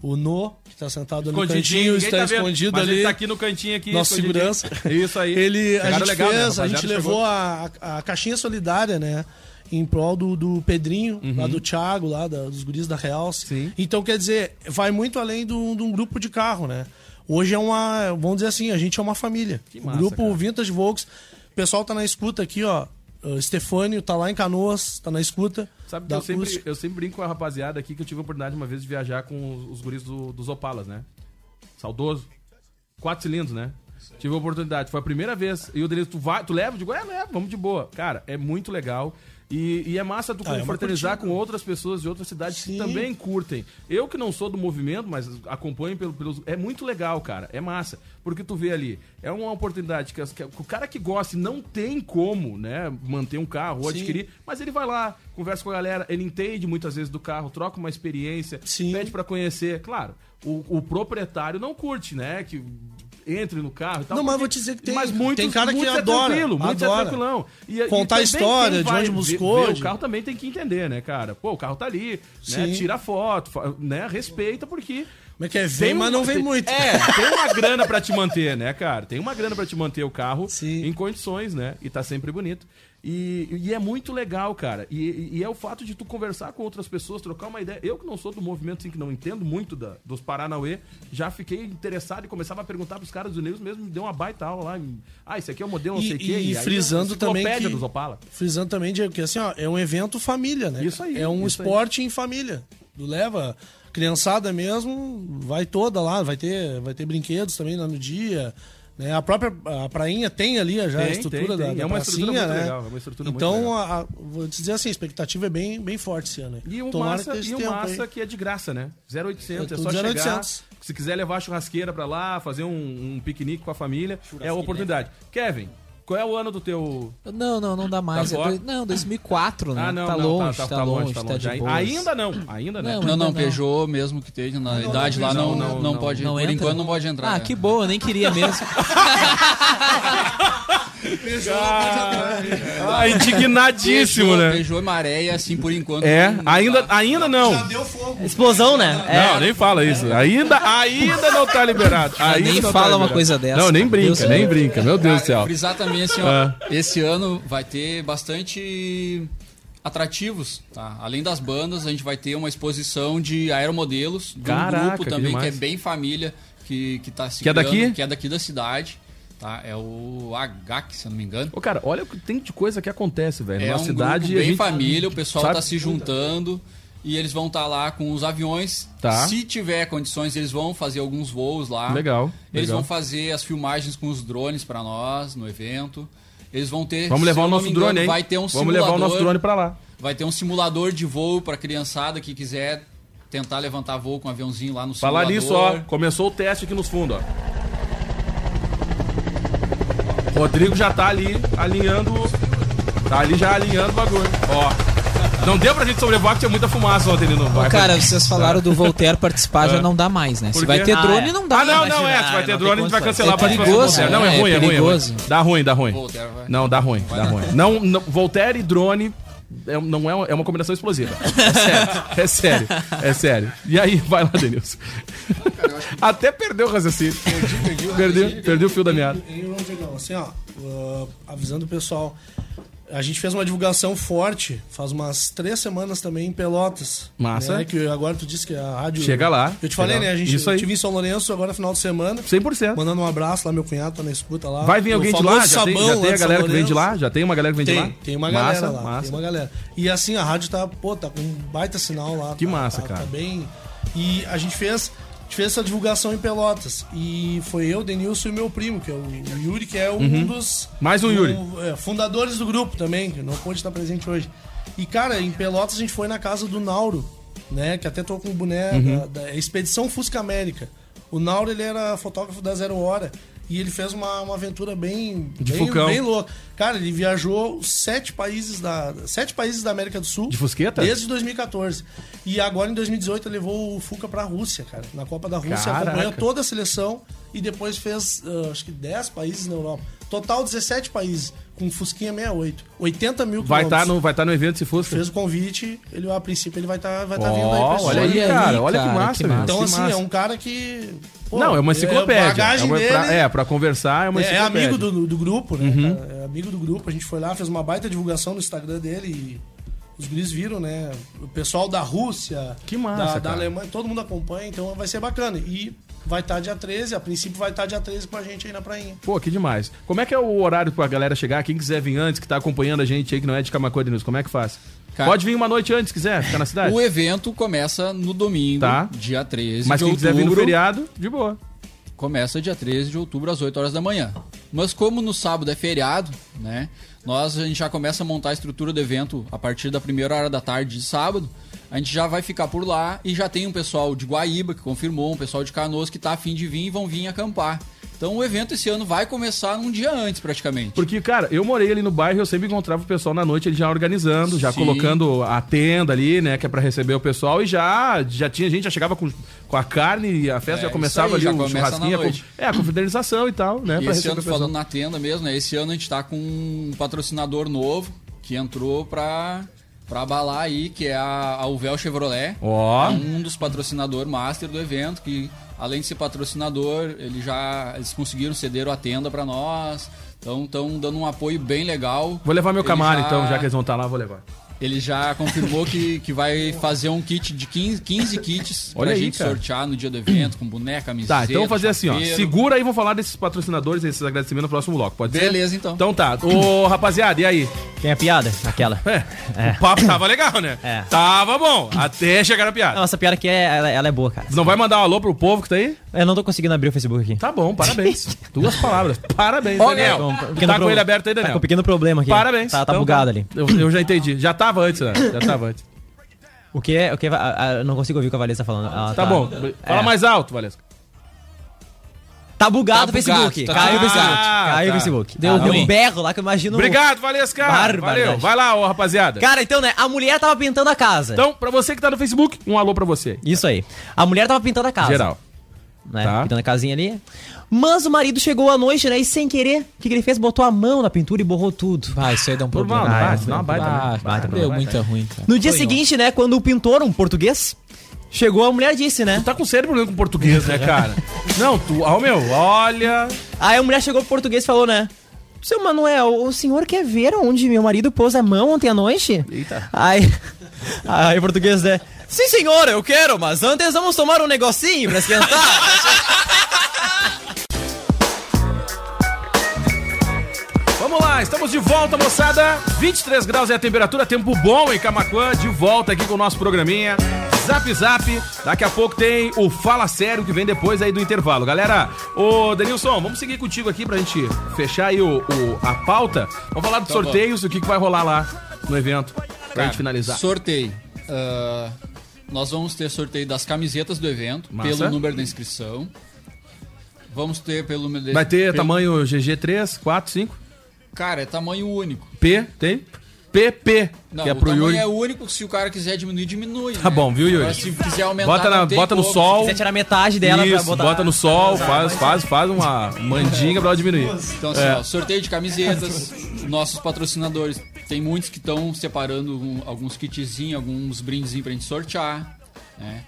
o No, que está sentado ali no cantinho, está tá vendo, escondido mas ali. ele tá aqui no cantinho aqui, Nosso segurança. Isso aí. Ele, a gente legal, né? fez, a Rapaziada gente levou a, a, a caixinha solidária, né? Em prol do, do Pedrinho, Uhum. lá do Thiago, lá da- dos guris da Realce. Então, quer dizer, vai muito além do- de um grupo de carro, né? Hoje é uma, vamos dizer assim, a gente é uma família. massa, o grupo cara. Vintage Volks. O pessoal tá na escuta aqui, ó. O Stefânio tá lá em Canoas, tá na escuta. Sabe que eu sempre, eu sempre brinco com a rapaziada aqui que eu tive a oportunidade uma vez de viajar com os, os guris do- dos Opalas, né? Saudoso. Quatro cilindros, né? Tive a oportunidade. Foi a primeira vez. E o Denilson, tu vai, tu leva? Eu digo, é, leva, vamos de boa. Cara, é muito legal. E, e é massa tu Ah, é confraternizar com outras pessoas de outras cidades que Sim. também curtem. Eu que não sou do movimento, mas acompanho pelo- pelos. É muito legal, cara. É massa. Porque tu vê ali, é uma oportunidade que, que o cara que gosta não tem como, né, manter um carro ou Sim. adquirir, mas ele vai lá, conversa com a galera, ele entende muitas vezes do carro, troca uma experiência, pede pra conhecer. Claro, o, o proprietário não curte, né? Que entre no carro e tal. Não, mas porque- vou te dizer que tem- mas muitos, tem cara que é adora, tranquilo, muitos adora. é tranquilão. E, Contar a história, de onde buscou, ver o carro também tem que entender, né, cara? Pô, o carro tá ali, né? Sim. Tira foto, né? Respeita, porque. Como é que é? Vem, mas não vem muito. É, tem uma grana pra te manter, né, cara? Tem uma grana pra te manter o carro em condições, né? E tá sempre bonito. E, e é muito legal, cara. E, e é o fato de tu conversar com outras pessoas, trocar uma ideia. Eu que não sou do movimento, assim, que não entendo muito da- dos Paranauê, já fiquei interessado e começava a perguntar pros caras do Neus mesmo, me deu uma baita aula lá. Ah, esse aqui é o modelo não E, sei o quê. e aí, frisando também que, dos Opala. frisando também Diego, que assim, ó, é um evento família, né? Isso aí, É um isso aí. esporte em família. Tu leva criançada mesmo, vai toda lá, vai ter, vai ter brinquedos também lá no dia. Né? A própria a prainha tem ali já a Tem, estrutura tem, da, tem. da É uma pracinha, estrutura muito né? legal, é uma estrutura muito então, legal. a- a- vou te dizer assim, a expectativa é bem, bem forte esse ano. aí. E o Tomara massa, e o massa aí. que é de graça, né? 0800, É é, só chegar. 0800. Se quiser levar a churrasqueira pra lá, fazer um, um piquenique com a família, é a oportunidade. Kevin, qual é o ano do teu... Não, não, não dá mais. Tá É dois- não, 2004, né? Ah, não, tá, não, longe, tá, longe, tá de Ai- boas. Ainda não, ainda não. Não, Não, não, não. Peugeot mesmo que esteja na idade lá não, não, pode, por entra? enquanto não pode entrar. Ah, é. que boa, nem queria mesmo. Ah, indignadíssimo, Peugeot, né? Peugeot e Maré, assim, por enquanto. É, não- não ainda, dá. ainda não. Explosão, né? Não, nem fala isso. Ainda, ainda não tá liberado. Ainda nem não fala uma liberado. coisa dessa, Não, nem brinca, Deus nem me brinca. Meu Deus do céu. Frisar também assim, ó, Ah. esse ano vai ter bastante atrativos, tá? Além das bandas, a gente vai ter uma exposição de aeromodelos de um Caraca, grupo que também que, é demais. bem família, que, que tá se Que é daqui? que é daqui da cidade. Tá? É o HAC, se eu não me engano. Ô, cara, olha o que tem de coisa que acontece, velho. É Numa um cidade. grupo bem gente família, o pessoal sabe- tá se juntando e eles vão estar lá com os aviões. Tá. Se tiver condições, eles vão fazer alguns voos lá. Legal, Eles legal. vão fazer as filmagens com os drones pra nós no evento. Eles vão ter. Vamos levar o nosso engano, drone, hein? Vai ter um Vamos levar o nosso drone pra lá. Vai ter um simulador de voo pra criançada que quiser tentar levantar voo com um aviãozinho lá no Falar simulador. nisso, ó. Começou o teste aqui nos fundos, ó. Rodrigo já tá ali alinhando. Tá ali já alinhando o bagulho. Ó. Não deu pra gente sobrevoar que tinha muita fumaça ontem ali no bairro. cara, vocês falaram do Voltaire participar, já Ah. não dá mais, né? Se vai ter Ah, drone, é. não dá. Ah, não, não, é. Se vai ter drone, a gente vai cancelar É a participação do. Não, é, né? ruim, é, ruim, é ruim. perigoso. Dá ruim, dá ruim. Voltaire vai. Não, dá ruim, dá ruim. Não, não, Voltaire e drone é, não é, uma- é uma combinação explosiva. É sério, é sério, é sério. E aí, vai lá, Denilson. Até perdeu o raciocínio. Perdi, perdi o Perdeu, perdeu o fio da meada. E assim, ó, uh, avisando o pessoal, a gente fez uma divulgação forte faz umas três semanas também em Pelotas. Massa. Né, que agora tu disse que a rádio. Chega lá, Eu te falei, né? A gente Isso aí. tive em São Lourenço agora final de semana. 100%. Mandando um abraço lá, meu cunhado tá na escuta lá. Vai vir alguém de lá? Já tem, já tem a de galera que vem de lá? Já tem uma galera que vem de Tem, lá? tem uma galera Massa, lá. Massa. Tem uma galera. E assim, a rádio tá, pô, tá com um baita sinal lá. Que tá- massa, tá- cara. Tá bem. E a gente fez. A gente fez essa divulgação em Pelotas. E foi eu, Denilson e meu primo, que é o Yuri, que é um Uhum. dos. Mais um Yuri. é, fundadores do grupo também, que não pôde estar presente hoje. E, cara, em Pelotas a gente foi na casa do Nauro, né? Que até tô com o boné Uhum. da, da Expedição Fusca América. O Nauro, ele era fotógrafo da Zero Hora. E ele fez uma, uma aventura bem, De bem, Fucão. bem louca. Cara, ele viajou sete países da, sete países da América do Sul. De Fusqueta? Desde 2014. E agora, em 2018, ele levou o Fuca pra Rússia, cara. Na Copa da Rússia, Caraca. acompanhou toda a seleção e depois fez, ah, acho que 10 países na Europa. Total, 17 países, com Fusquinha 68. 80 mil Vai estar quilômetros. no, vai tá no evento se fosse. Fez o convite, ele, a princípio, ele vai estar vai tá Ó, vindo aí pra olha aí, jogo. cara, olha que massa, velho. Então, que assim, massa. é um cara que. pô, não, é uma enciclopédia. bagagem é, uma- pra, é, pra conversar é uma é, é amigo do, do grupo, né? Uhum. cara? É amigo do grupo. A gente foi lá, fez uma baita divulgação no Instagram dele e os guris viram, né? O pessoal da Rússia, Que massa, da, da cara. Alemanha, todo mundo acompanha, então vai ser bacana. E vai estar dia 13, a princípio vai estar dia 13 com a gente aí na prainha. Pô, que demais. Como é que é o horário pra galera chegar? Quem quiser vir antes, que tá acompanhando a gente aí, que não é de Camacuã de News, como é que faz? Cara- Pode vir uma noite antes, se quiser, ficar na cidade. O evento começa no domingo, Tá. dia 13 Mas de quem quiser vir no outubro. feriado, de boa. Começa dia 13 de outubro às 8 horas da manhã. Mas como no sábado é feriado, né? Nós a gente já começa a montar a estrutura do evento a partir da primeira hora da tarde de sábado. A gente já vai ficar por lá e já tem um pessoal de Guaíba que confirmou, um pessoal de Canoas que tá afim de vir e vão vir acampar. Então o evento esse ano vai começar um dia antes, praticamente. Porque, cara, eu morei ali no bairro e eu sempre encontrava o pessoal na noite, ele já organizando, já Sim. colocando a tenda ali, né, que é pra receber o pessoal, e já, já tinha gente, já chegava com, com a carne e a festa É, já começava aí, já ali, o começa churrasquinho. na a noite. É, a confraternização e tal, né, E pra esse ano, falando na tenda mesmo, né? Esse ano a gente tá com um patrocinador novo que entrou pra, pra abalar aí, que é a, a Uvel Chevrolet. É um dos patrocinadores master do evento, que além de ser patrocinador, ele já, eles conseguiram ceder a tenda pra nós. Então estão dando um apoio bem legal. Vou levar meu Camaro, já- então, já que eles vão estar lá, vou levar. Ele já confirmou que, que vai fazer um kit de 15, 15 kits Olha pra aí, gente cara. sortear no dia do evento, com boneca, camiseta. Tá, então vamos fazer assim, ó. chaveiro. Segura aí, vamos falar desses patrocinadores, esses agradecimentos no próximo bloco, pode ser? Beleza, então. Então tá. Ô, rapaziada, e aí? Tem a piada? Aquela. É, O papo tava legal, né? É. Tava bom, até chegar na piada. Não, essa piada aqui, é, ela, ela é boa, cara. Não vai mandar um alô pro povo que tá aí? Eu não tô conseguindo abrir o Facebook aqui. Tá bom, parabéns. Duas palavras. Parabéns, Ó, Daniel. com Tu pequeno tá com ele aberto aí, Tá Daniel? com um pequeno problema aqui. Parabéns. Tá, tá Então bugado ali. Eu, eu já entendi. Já tava antes, né? Já tava antes. O que é. O que é- ah, ah, eu não consigo ouvir o que a Valesca tá falando. Ela Tá bom. Fala É. mais alto, Valesca. Tá bugado Tá o Facebook. tá Caiu o. Facebook. Ah, Caiu o tá. Facebook. Deu Ah, Deu ruim. um berro lá que eu imagino. Obrigado, Valesca. Barbaridade. Valeu. Vai lá, ô, rapaziada. Cara, então, né? A mulher tava pintando a casa. Então, pra você que tá no Facebook, um alô pra você. Isso aí. A mulher tava pintando a casa. Geral. Né? Tá. Pintando a casinha ali. Mas o marido chegou à noite, né? E sem querer, o que, que ele fez? Botou a mão na pintura e borrou tudo. Vai, isso aí dá um problema. não Ah, é uma baita, Ah? Baita, deu muito ruim, cara. No dia Foi seguinte, né? Quando o pintor, um português, chegou, a mulher disse, né? Tá com sério problema com português, né, cara? Não, tu. Ó, meu, olha. Aí a mulher chegou pro português e falou, né? Seu Manuel, o senhor quer ver onde meu marido pôs a mão ontem à noite? Eita. Aí, aí o português, né? Sim, senhor, eu quero, mas antes vamos tomar um negocinho pra esquentar. lá, estamos de volta, moçada. 23 graus é a temperatura, tempo bom em Camacuã. De volta aqui com o nosso programinha. Zap Zap. Daqui a pouco tem o Fala Sério que vem depois aí do intervalo. Galera, ô Denilson, vamos seguir contigo aqui pra gente fechar aí o, o- a pauta. Vamos falar dos Então sorteios, o que, que vai rolar lá no evento. Pra Cara, gente finalizar. Sorteio. Ah, nós vamos ter sorteio das camisetas do evento, Massa. pelo número da inscrição. Vamos ter pelo número de- Vai ter pelo- tamanho GG3, 4, 5? Cara, é tamanho único. P, tem? PP, Não, que é o pro tamanho Yuri. é único, se o cara quiser diminuir, diminui. Tá bom, viu, Yuri? Agora, se quiser aumentar, Bota, na- bota no sol. Se quiser tirar metade dela pra Isso, botar- bota no sol, faz, faz, faz uma mandinga pra ela diminuir. Então, assim, É. ó, sorteio de camisetas, nossos patrocinadores. Tem muitos que estão separando um- alguns kitzinhos, alguns brindezinhos pra gente sortear. Né?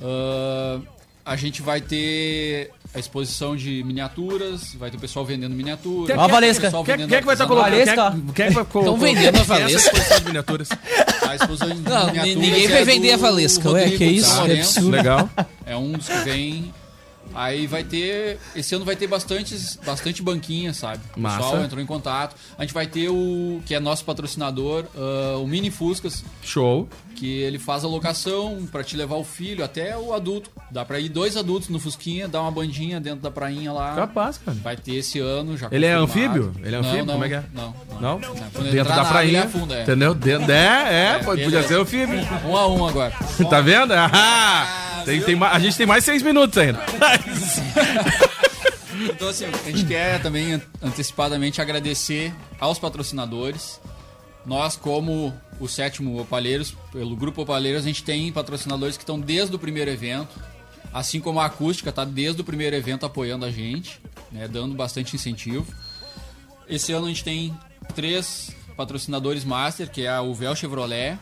Ah, a gente vai ter a exposição de miniaturas, vai ter o pessoal vendendo miniaturas. Quer- Ó a quer- Valesca. Quem vendendo quem é que vai estar artesanato. colocando? Valesca, Quem, é que vai vendendo a Valesca. Essa exposição de miniaturas. A exposição de Não, miniaturas ninguém é vai do vender a Valesca, ué, Rodrigo que isso, São que Lourenço. absurdo. Legal. É um dos que vem. Aí vai ter. Esse ano vai ter bastantes, bastante banquinha, sabe? O Massa. pessoal entrou em contato. A gente vai ter o. que é nosso patrocinador, ah, o Mini Fuscas, Show. que ele faz a locação pra te levar o filho até o adulto. Dá pra ir dois adultos no Fusquinha, dar uma bandinha dentro da prainha lá. Capaz, cara. Vai ter esse ano já. Ele é anfíbio? Ele é Não, anfíbio? não, Como é que é? Não. Não? Quando Dentro entrar da água, prainha. ele afunda, é. Entendeu? Dentro, é, é, ele podia é. ser anfíbio. Um a um agora. Tá vendo? Ah, tem, tem, a gente tem mais seis minutos ainda. Então, assim, a gente quer também an- antecipadamente agradecer aos patrocinadores. Nós, como o sétimo Opalheiros, pelo Grupo Opalheiros, a gente tem patrocinadores que estão desde o primeiro evento. Assim como a Acústica está desde o primeiro evento apoiando a gente, né, dando bastante incentivo. Esse ano a gente tem três patrocinadores master, que é a Uvel Chevrolet,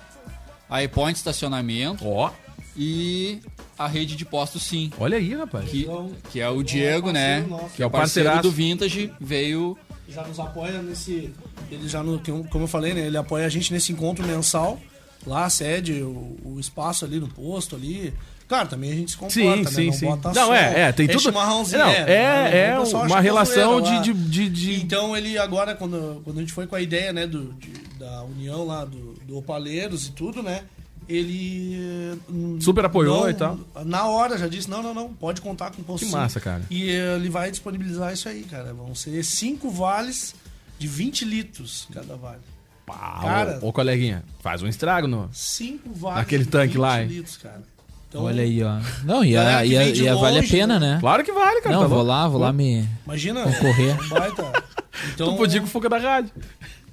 a E-Point Estacionamento Ó, e a rede de postos Sim. olha aí, rapaz. Que, que é o Diego, né? nosso. Que é o É parceiro do Vintage, veio já nos apoia nesse. Ele já, no, como eu falei, né? Ele apoia a gente nesse encontro mensal. Lá, cede o, o espaço ali no posto ali. Claro, também a gente se comporta, Sim, né? sim, não sim. bota Não, só, é, é, tem tudo. Não, né? é, é O pessoal acha uma é relação de, de, de- Então ele agora, quando, quando a gente foi com a ideia, né, do, de- da união lá do, do Opaleiros e tudo, né? Ele. hum, Super apoiou não- e tal. Na hora já disse: não, não, não, pode contar com o posto Que massa, cara. E ele vai disponibilizar isso aí, cara. Vão ser cinco vales de 20 litros cada vale. Pá, Cara. ô, ô, coleguinha, faz um estrago no. Cinco vales Naquele de tanque 20 lá, hein? litros, cara. Então, Olha aí, ó. Não, ia, Galera que ia, vem de ia vale a longe, pena, né? Claro que vale, cara. Não, tá vou lá, vou lá me Imagina. concorrer. um baita. Então, Tu podia com o Fuca da rádio.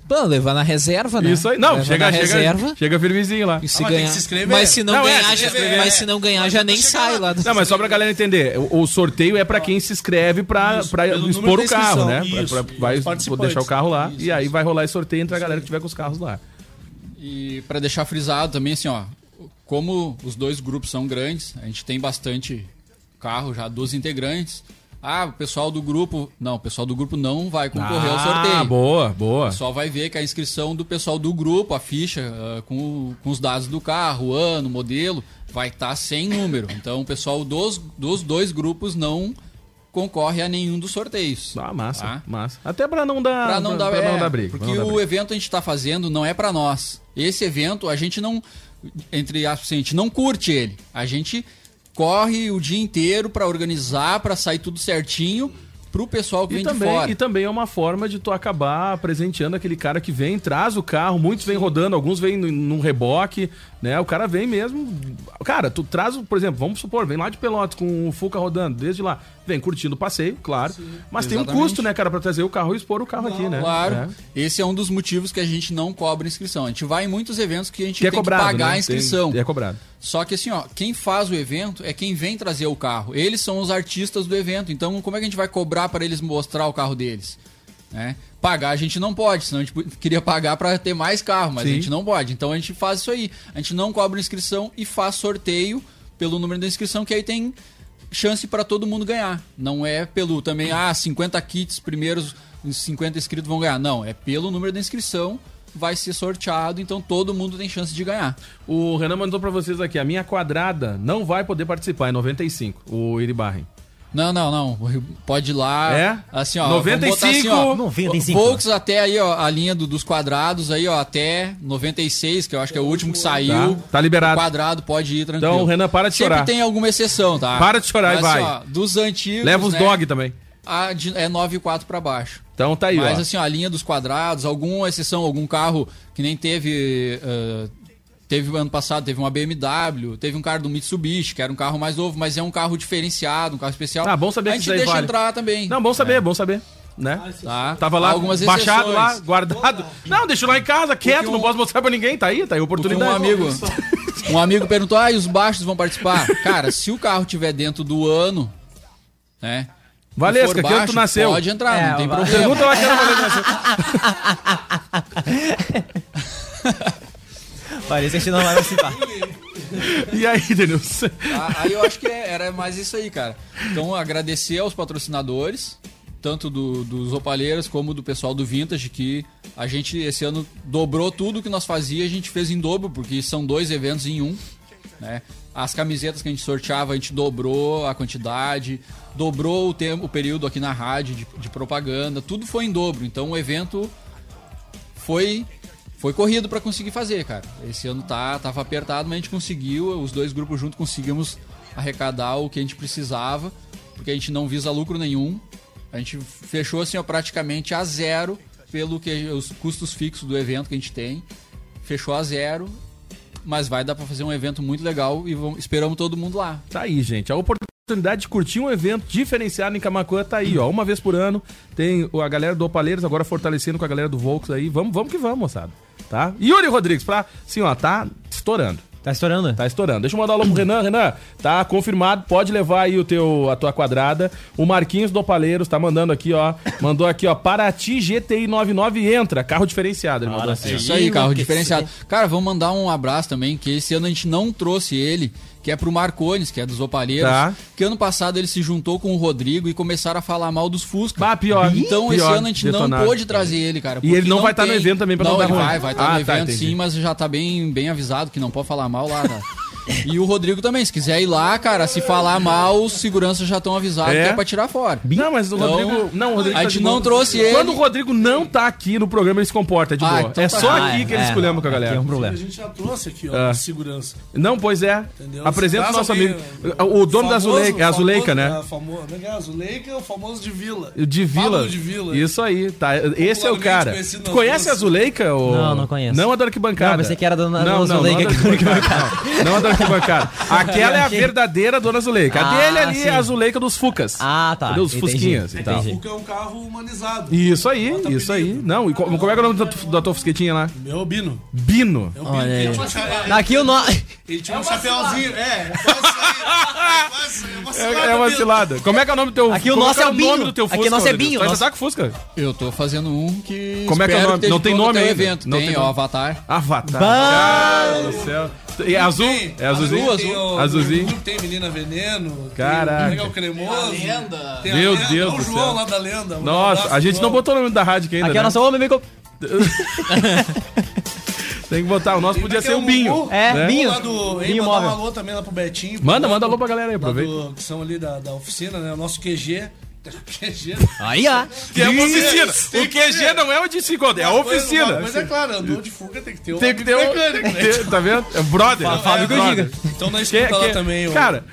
Pô, levar na reserva, né? Isso aí. Não, Levar chega, na chega, reserva. chega firmezinho lá. E se Ah, mas tem ganhar. que se inscrever. Mas se não, Não, é, ganhar, já, se inscrever, mas é. se não ganhar, já nem sai lá do. Não, mas só pra galera entender, o, o sorteio é pra quem se inscreve pra, Isso, pra expor o carro, né? isso, Pra- pra- vai deixar o carro lá Isso, e aí isso. vai rolar esse sorteio entre a galera que tiver com os carros lá. E pra deixar frisado também, assim, ó, como os dois grupos são grandes, a gente tem bastante carro já, 12 integrantes. Ah, o pessoal do grupo. Não, o pessoal do grupo não vai concorrer ao Ah, sorteio. boa, boa. Só vai ver que a inscrição do pessoal do grupo, a ficha ah, com, com os dados do carro, o ano, o modelo, vai estar sem número. Então o pessoal dos, dos dois grupos não concorre a nenhum dos sorteios. Ah, massa, Tá? massa. Até pra não dar, Pra não dar, pra não é, dar briga. pra Porque não dar o briga. evento a gente tá fazendo não é pra nós. Esse evento a gente não, entre aspas, a gente não curte ele. A gente corre o dia inteiro pra organizar, pra sair tudo certinho pro pessoal que E vem de também, fora. e também é uma forma de tu acabar presenteando aquele cara que vem, traz o carro, muitos vêm rodando, alguns vêm num reboque, né? O cara vem mesmo. Cara, tu traz, o- por exemplo, vamos supor, vem lá de Pelotas com o Fuca rodando, desde lá, vem curtindo o passeio, claro. Mas tem um Exatamente. custo, né, cara, pra trazer o carro e expor o carro aqui, né? Claro. É. Esse é um dos motivos que a gente não cobra inscrição. A gente vai em muitos eventos que a gente Que é tem cobrado, que pagar né? a inscrição. Tem- é cobrado. Só que assim, ó, quem faz o evento é quem vem trazer o carro. Eles são os artistas do evento. Então, como é que a gente vai cobrar para eles mostrar o carro deles? Né? Pagar a gente não pode, senão a gente queria pagar para ter mais carro, mas Sim. a gente não pode. Então a gente faz isso aí. A gente não cobra inscrição e faz sorteio pelo número da inscrição, que aí tem chance para todo mundo ganhar. Não é pelo também, ah, 50 kits primeiros, os 50 inscritos vão ganhar. Não, é pelo número da inscrição, vai ser sorteado, então todo mundo tem chance de ganhar. O Renan mandou pra vocês aqui, a minha quadrada não vai poder participar, é 95, o Iribarren. Não, não, não. Pode ir lá. É? Assim, ó. 95. vamos botar assim, ó, 95. Volks até aí, ó, a linha do- dos quadrados aí, ó, até 96, que eu acho que é o último que saiu. Tá, tá liberado. O quadrado pode ir tranquilo. Então, Renan, para de Sempre chorar. tem alguma exceção, tá? Para de chorar e Mas, vai. ó, dos antigos. Leva os né, dog também. a de- é 9,4 pra baixo. Então tá aí, Mas ó. assim, ó, a linha dos quadrados, alguma exceção, algum carro que nem teve. eh, teve ano passado, teve uma BMW, teve um carro do Mitsubishi, que era um carro mais novo, mas é um carro diferenciado, um carro especial. Ah, bom saber a gente deixa vale. entrar também. Não, bom saber, bom saber. Né? Tá? Tava lá, Algumas baixado lá, guardado. Não, deixa lá em casa, quieto, um- não posso mostrar pra ninguém. Tá aí, tá aí a oportunidade. um amigo, um amigo perguntou: ah, e os baixos vão participar? Cara, se o carro tiver dentro do ano, né? Valesca, for que ano tu baixo, nasceu? Pode entrar, É, não tem vai- problema. Pergunta lá que era Valesca nasceu. Parece que a gente não vai participar. E aí, Denilson? Tá? Aí eu acho que é- era mais isso aí, cara. Então, agradecer aos patrocinadores, tanto do- dos opalheiros como do pessoal do Vintage, que a gente esse ano dobrou tudo que nós fazia, a gente fez em dobro, porque são dois eventos em um. Né? As camisetas que a gente sorteava, a gente dobrou a quantidade, dobrou o tempo, o período aqui na rádio de, de propaganda, tudo foi em dobro. Então o evento foi foi corrido pra conseguir fazer, cara. Esse ano tá tava apertado, mas a gente conseguiu, os dois grupos juntos conseguimos arrecadar o que a gente precisava, porque a gente não visa lucro nenhum. A gente fechou assim, ó, praticamente a zero pelo que os custos fixos do evento que a gente tem. Fechou a zero, mas vai dar pra fazer um evento muito legal e vamos, esperamos todo mundo lá. Tá aí, gente. A oportunidade de curtir um evento diferenciado em Camacuã tá aí, ó. Uma vez por ano. Tem a galera do Opaleiros agora fortalecendo com a galera do Volks aí. Vamos, vamos que vamos, moçada. Tá? Yuri Rodrigues, pra. Assim, ó, tá estourando. Tá estourando? Tá estourando. Deixa eu mandar um alô pro Renan. Renan, tá confirmado. Pode levar aí o teu, a tua quadrada. O Marquinhos do Opaleiros tá mandando aqui, ó. Mandou aqui, ó. Paraty GTI 99 entra. Carro diferenciado. Ele mandou assim. É isso aí, carro diferenciado. Cara, vamos mandar um abraço também, que esse ano a gente não trouxe ele, que é pro Marcones, que é dos Opalheiros. Tá. Que ano passado ele se juntou com o Rodrigo e começaram a falar mal dos Fusca. Ah, pior. Então esse ano a gente detonado. não pôde trazer ele, cara. E ele porque não vai tá no tem- evento também pra não não dar ele ruim. vai, vai estar Ah, no tá, evento entendi. sim, mas já tá bem, bem avisado que não pode falar mal lá, tá? E o Rodrigo também, se quiser ir lá, cara, se falar mal, os seguranças já estão avisados É? que é pra tirar fora. Não, mas o Então, Rodrigo. Não, o Rodrigo a tá gente de não boa. trouxe ele. Quando o Rodrigo não tá aqui no programa, ele se comporta de Ah, boa. então é tá só bom. aqui que ele É, esculhamba com a galera. é um A problema. gente já trouxe aqui, ó, Ah. segurança. Não, pois é. Entendeu? Apresenta o nosso amigo. alguém- O dono da famoso- Azuleika. É a Azuleika, famoso- né? ah, famo- como é é? Azuleika é o famoso de Vila. De Vila. Pablo de Vila. Isso aí, tá. Esse é o cara. Tu conhece a Azuleika? Ou... Não, não conheço. Não a da arquibancada. Não, pensei que era a dona- não, não, Azuleika não, a da arquibancada. Não, não a da arquibancada. Aquela é a verdadeira dona Azuleika. A Ah, dele ali sim. é a Azuleika dos Fucas. Ah, tá. Dos Entendi, Fusquinhas e tal. Porque é um carro humanizado. Isso aí, Bota isso aí. Não, e co- como é que é o nome da, da tua fusquetinha lá? Meu Bino. Bino. É o Bino. Ele aí. tinha Daqui o nó. Ele tinha um chapéuzinho. É, é aí. Aí. É uma É, cilada, é uma Bino. cilada. Como é que é o nome do teu Aqui o nosso é o nome Binho. do teu Aqui o nosso é? Binho, vai com Fusca? Eu tô fazendo um que. Como é que é o nome? Não tem nome evento. Não tem, ó, nome. Avatar. Avatar. Bah! Cara do céu. E é azul? É azulzinho? Azul, Tem o- Azulzinho. Tem Menina Veneno. Caraca. Tem o Cremoso. Tem a lenda. Tem a Meu lenda. Deus do o João céu. lá da lenda. Um Nossa, abraço, a gente não João. botou o nome da rádio aqui ainda, Aqui é o né? nosso homem. amigo. Tem que botar. O nosso podia é ser o Binho. É, né? Binho. Lá do, Binho mandar um alô também lá pro Betinho. pro Manda, manda alô pra galera aí, aproveita. do- Que são ali da, da oficina, né? O nosso QG. QG. Aí, ó. Que é uma oficina. O que QG não é o de se encontrar, é a oficina. coisa é claro, andou de fuga tem que ter um Tem que ter mecânico, né? Tá vendo? É brother. Fá- Fábio é diga. Então nós escuta lá que- também. o- Cara,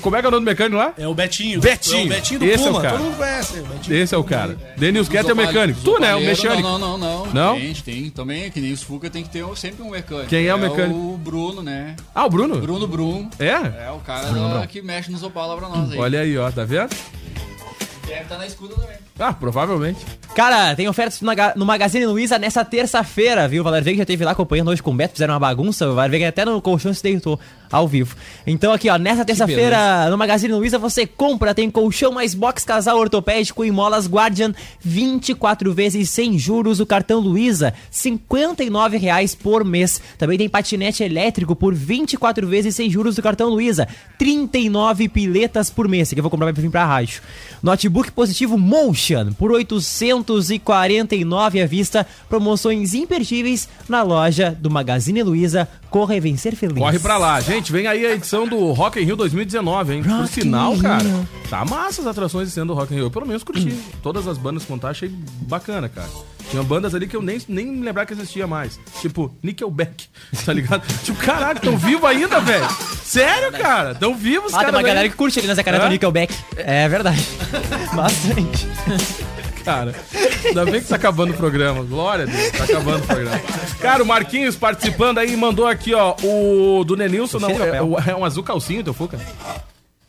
como é que é o nome do mecânico lá? É o Betinho. Betinho. É o Betinho do Esse é o Puma. cara. Todo mundo conhece. Betinho Esse é o cara. aí. Denils Quer é o mecânico. Tu, né? O mecânico. Não, não, não, não. Tem, tem. Também, que nem os Fuca tem que ter sempre um mecânico. Quem é o mecânico? o Bruno, né? Ah, o Bruno? Bruno Brum. É? É o cara que mexe nos Opala pra nós aí. Olha aí, ó, tá vendo? Deve estar na escuta também. Ah, provavelmente. Cara, tem ofertas no Maga- no Magazine Luiza nessa terça-feira, viu? O Valer Veiga já esteve lá acompanhando hoje com o Beto, fizeram uma bagunça. O Valer Veiga até no colchão se deitou ao vivo. Então, aqui, ó, nessa terça-feira, no Magazine Luiza, você compra, tem colchão mais box casal ortopédico em molas Guardian, 24 vezes sem juros. O cartão Luiza, 59 reais por mês. Também tem patinete elétrico por 24 vezes sem juros do cartão Luiza, 39 piletas por mês. Esse aqui eu vou comprar pra vir pra rádio. Notebook notebook positivo Motion por 849 à vista. Promoções imperdíveis na loja do Magazine Luiza. Corra e vencer feliz. Corre pra lá. Gente, vem aí a edição do Rock in Rio 2019, hein? Por Rock sinal, in cara, tá massa as atrações esse ano do Rock in Rio. Eu pelo menos curti. Todas as bandas contar, achei bacana, cara. Tinha bandas ali que eu nem, nem me lembrava que existia mais. Tipo, Nickelback, tá ligado? tipo, caraca, tão vivo ainda, velho. Sério, cara? Tão vivos, Ah, tem cara. uma galera que curte ali na Zacaré Hã? do Nickelback. É verdade. Bastante. Cara, ainda bem que tá acabando o programa. Glória a Deus, tá acabando o programa. Cara, o Marquinhos participando aí mandou aqui, ó, o do Nenilson. Não, é, papel. é um azul calcinho, teu Fuca?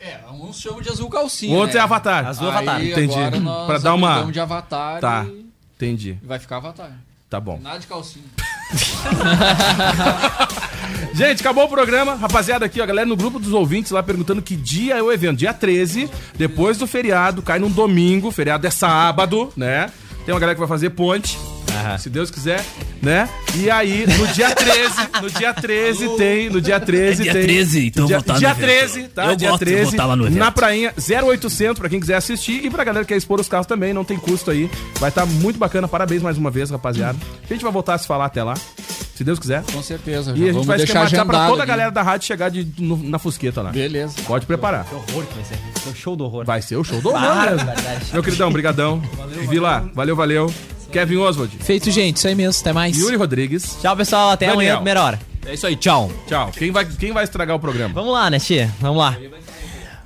É, uns chamam de azul calcinha. O outro né? é Avatar. Azul Aí, Avatar. Entendi. Agora nós Pra dar uma- apelidamos de Avatar Tá, e entendi. vai ficar Avatar. Tá bom. Nada de calcinha. Gente, acabou o programa. Rapaziada, aqui, ó, galera no grupo dos ouvintes lá perguntando que dia é o evento. Dia 13, depois do feriado, cai num domingo. Feriado é sábado, né? Tem uma galera que vai fazer ponte. Se Deus quiser, né? E aí, no dia 13, no dia 13 tem, no dia 13 É dia tem. 13, então dia, vou tá no dia evento. 13, tá? Eu dia gosto de 13, votar lá no evento. na prainha 0800 pra quem quiser assistir e pra galera que quer expor os carros também, não tem custo aí. Vai estar muito bacana. Parabéns mais uma vez, rapaziada. A gente vai voltar a se falar até lá, se Deus quiser. Com certeza. E a gente vamos vai deixar esquematizar pra toda a galera da rádio chegar de, no- na fusqueta lá. Beleza. Pode preparar. Que horror que vai ser. É o show do horror. Vai ser o show do horror Para, mesmo. verdade. Meu queridão, brigadão. Vila, valeu, valeu. Kevin Oswald. Feito, gente. Isso aí mesmo. Até mais. Yuri Rodrigues. Tchau, pessoal. Até Daniel. amanhã, primeira hora. É isso aí. Tchau. Tchau. Quem vai, quem vai estragar o programa? Vamos lá, né, Tia? Vamos lá.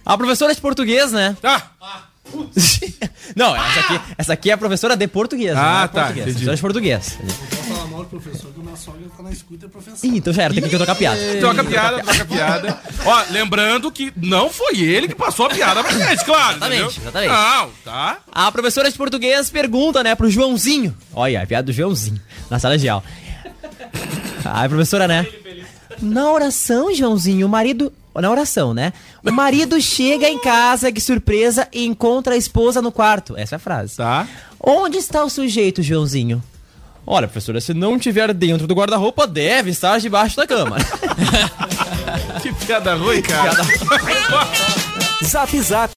A professora de português, né? Ah! Não, essa aqui, essa aqui é a professora de português. Ah, não é tá, português. Professora de português. Vou falar mal do professor, que o nosso sogra tá na escuta é professor. Ih, então já era, tem que trocar piada. Troca piada, troca piada. Ó, lembrando que não foi ele que passou a piada pra gente, claro. Exatamente, entendeu? exatamente. Não, tá? A professora de português pergunta, né, pro Joãozinho. Olha, a piada do Joãozinho, na sala de aula. A professora, né? Na oração, Joãozinho, o marido. Na oração, né? O marido chega em casa, que surpresa, e encontra a esposa no quarto. Essa é a frase. Tá. Onde está o sujeito, Joãozinho? Olha, professora, se não tiver dentro do guarda-roupa, deve estar debaixo da cama. Que piada ruim, cara. Zap Zap.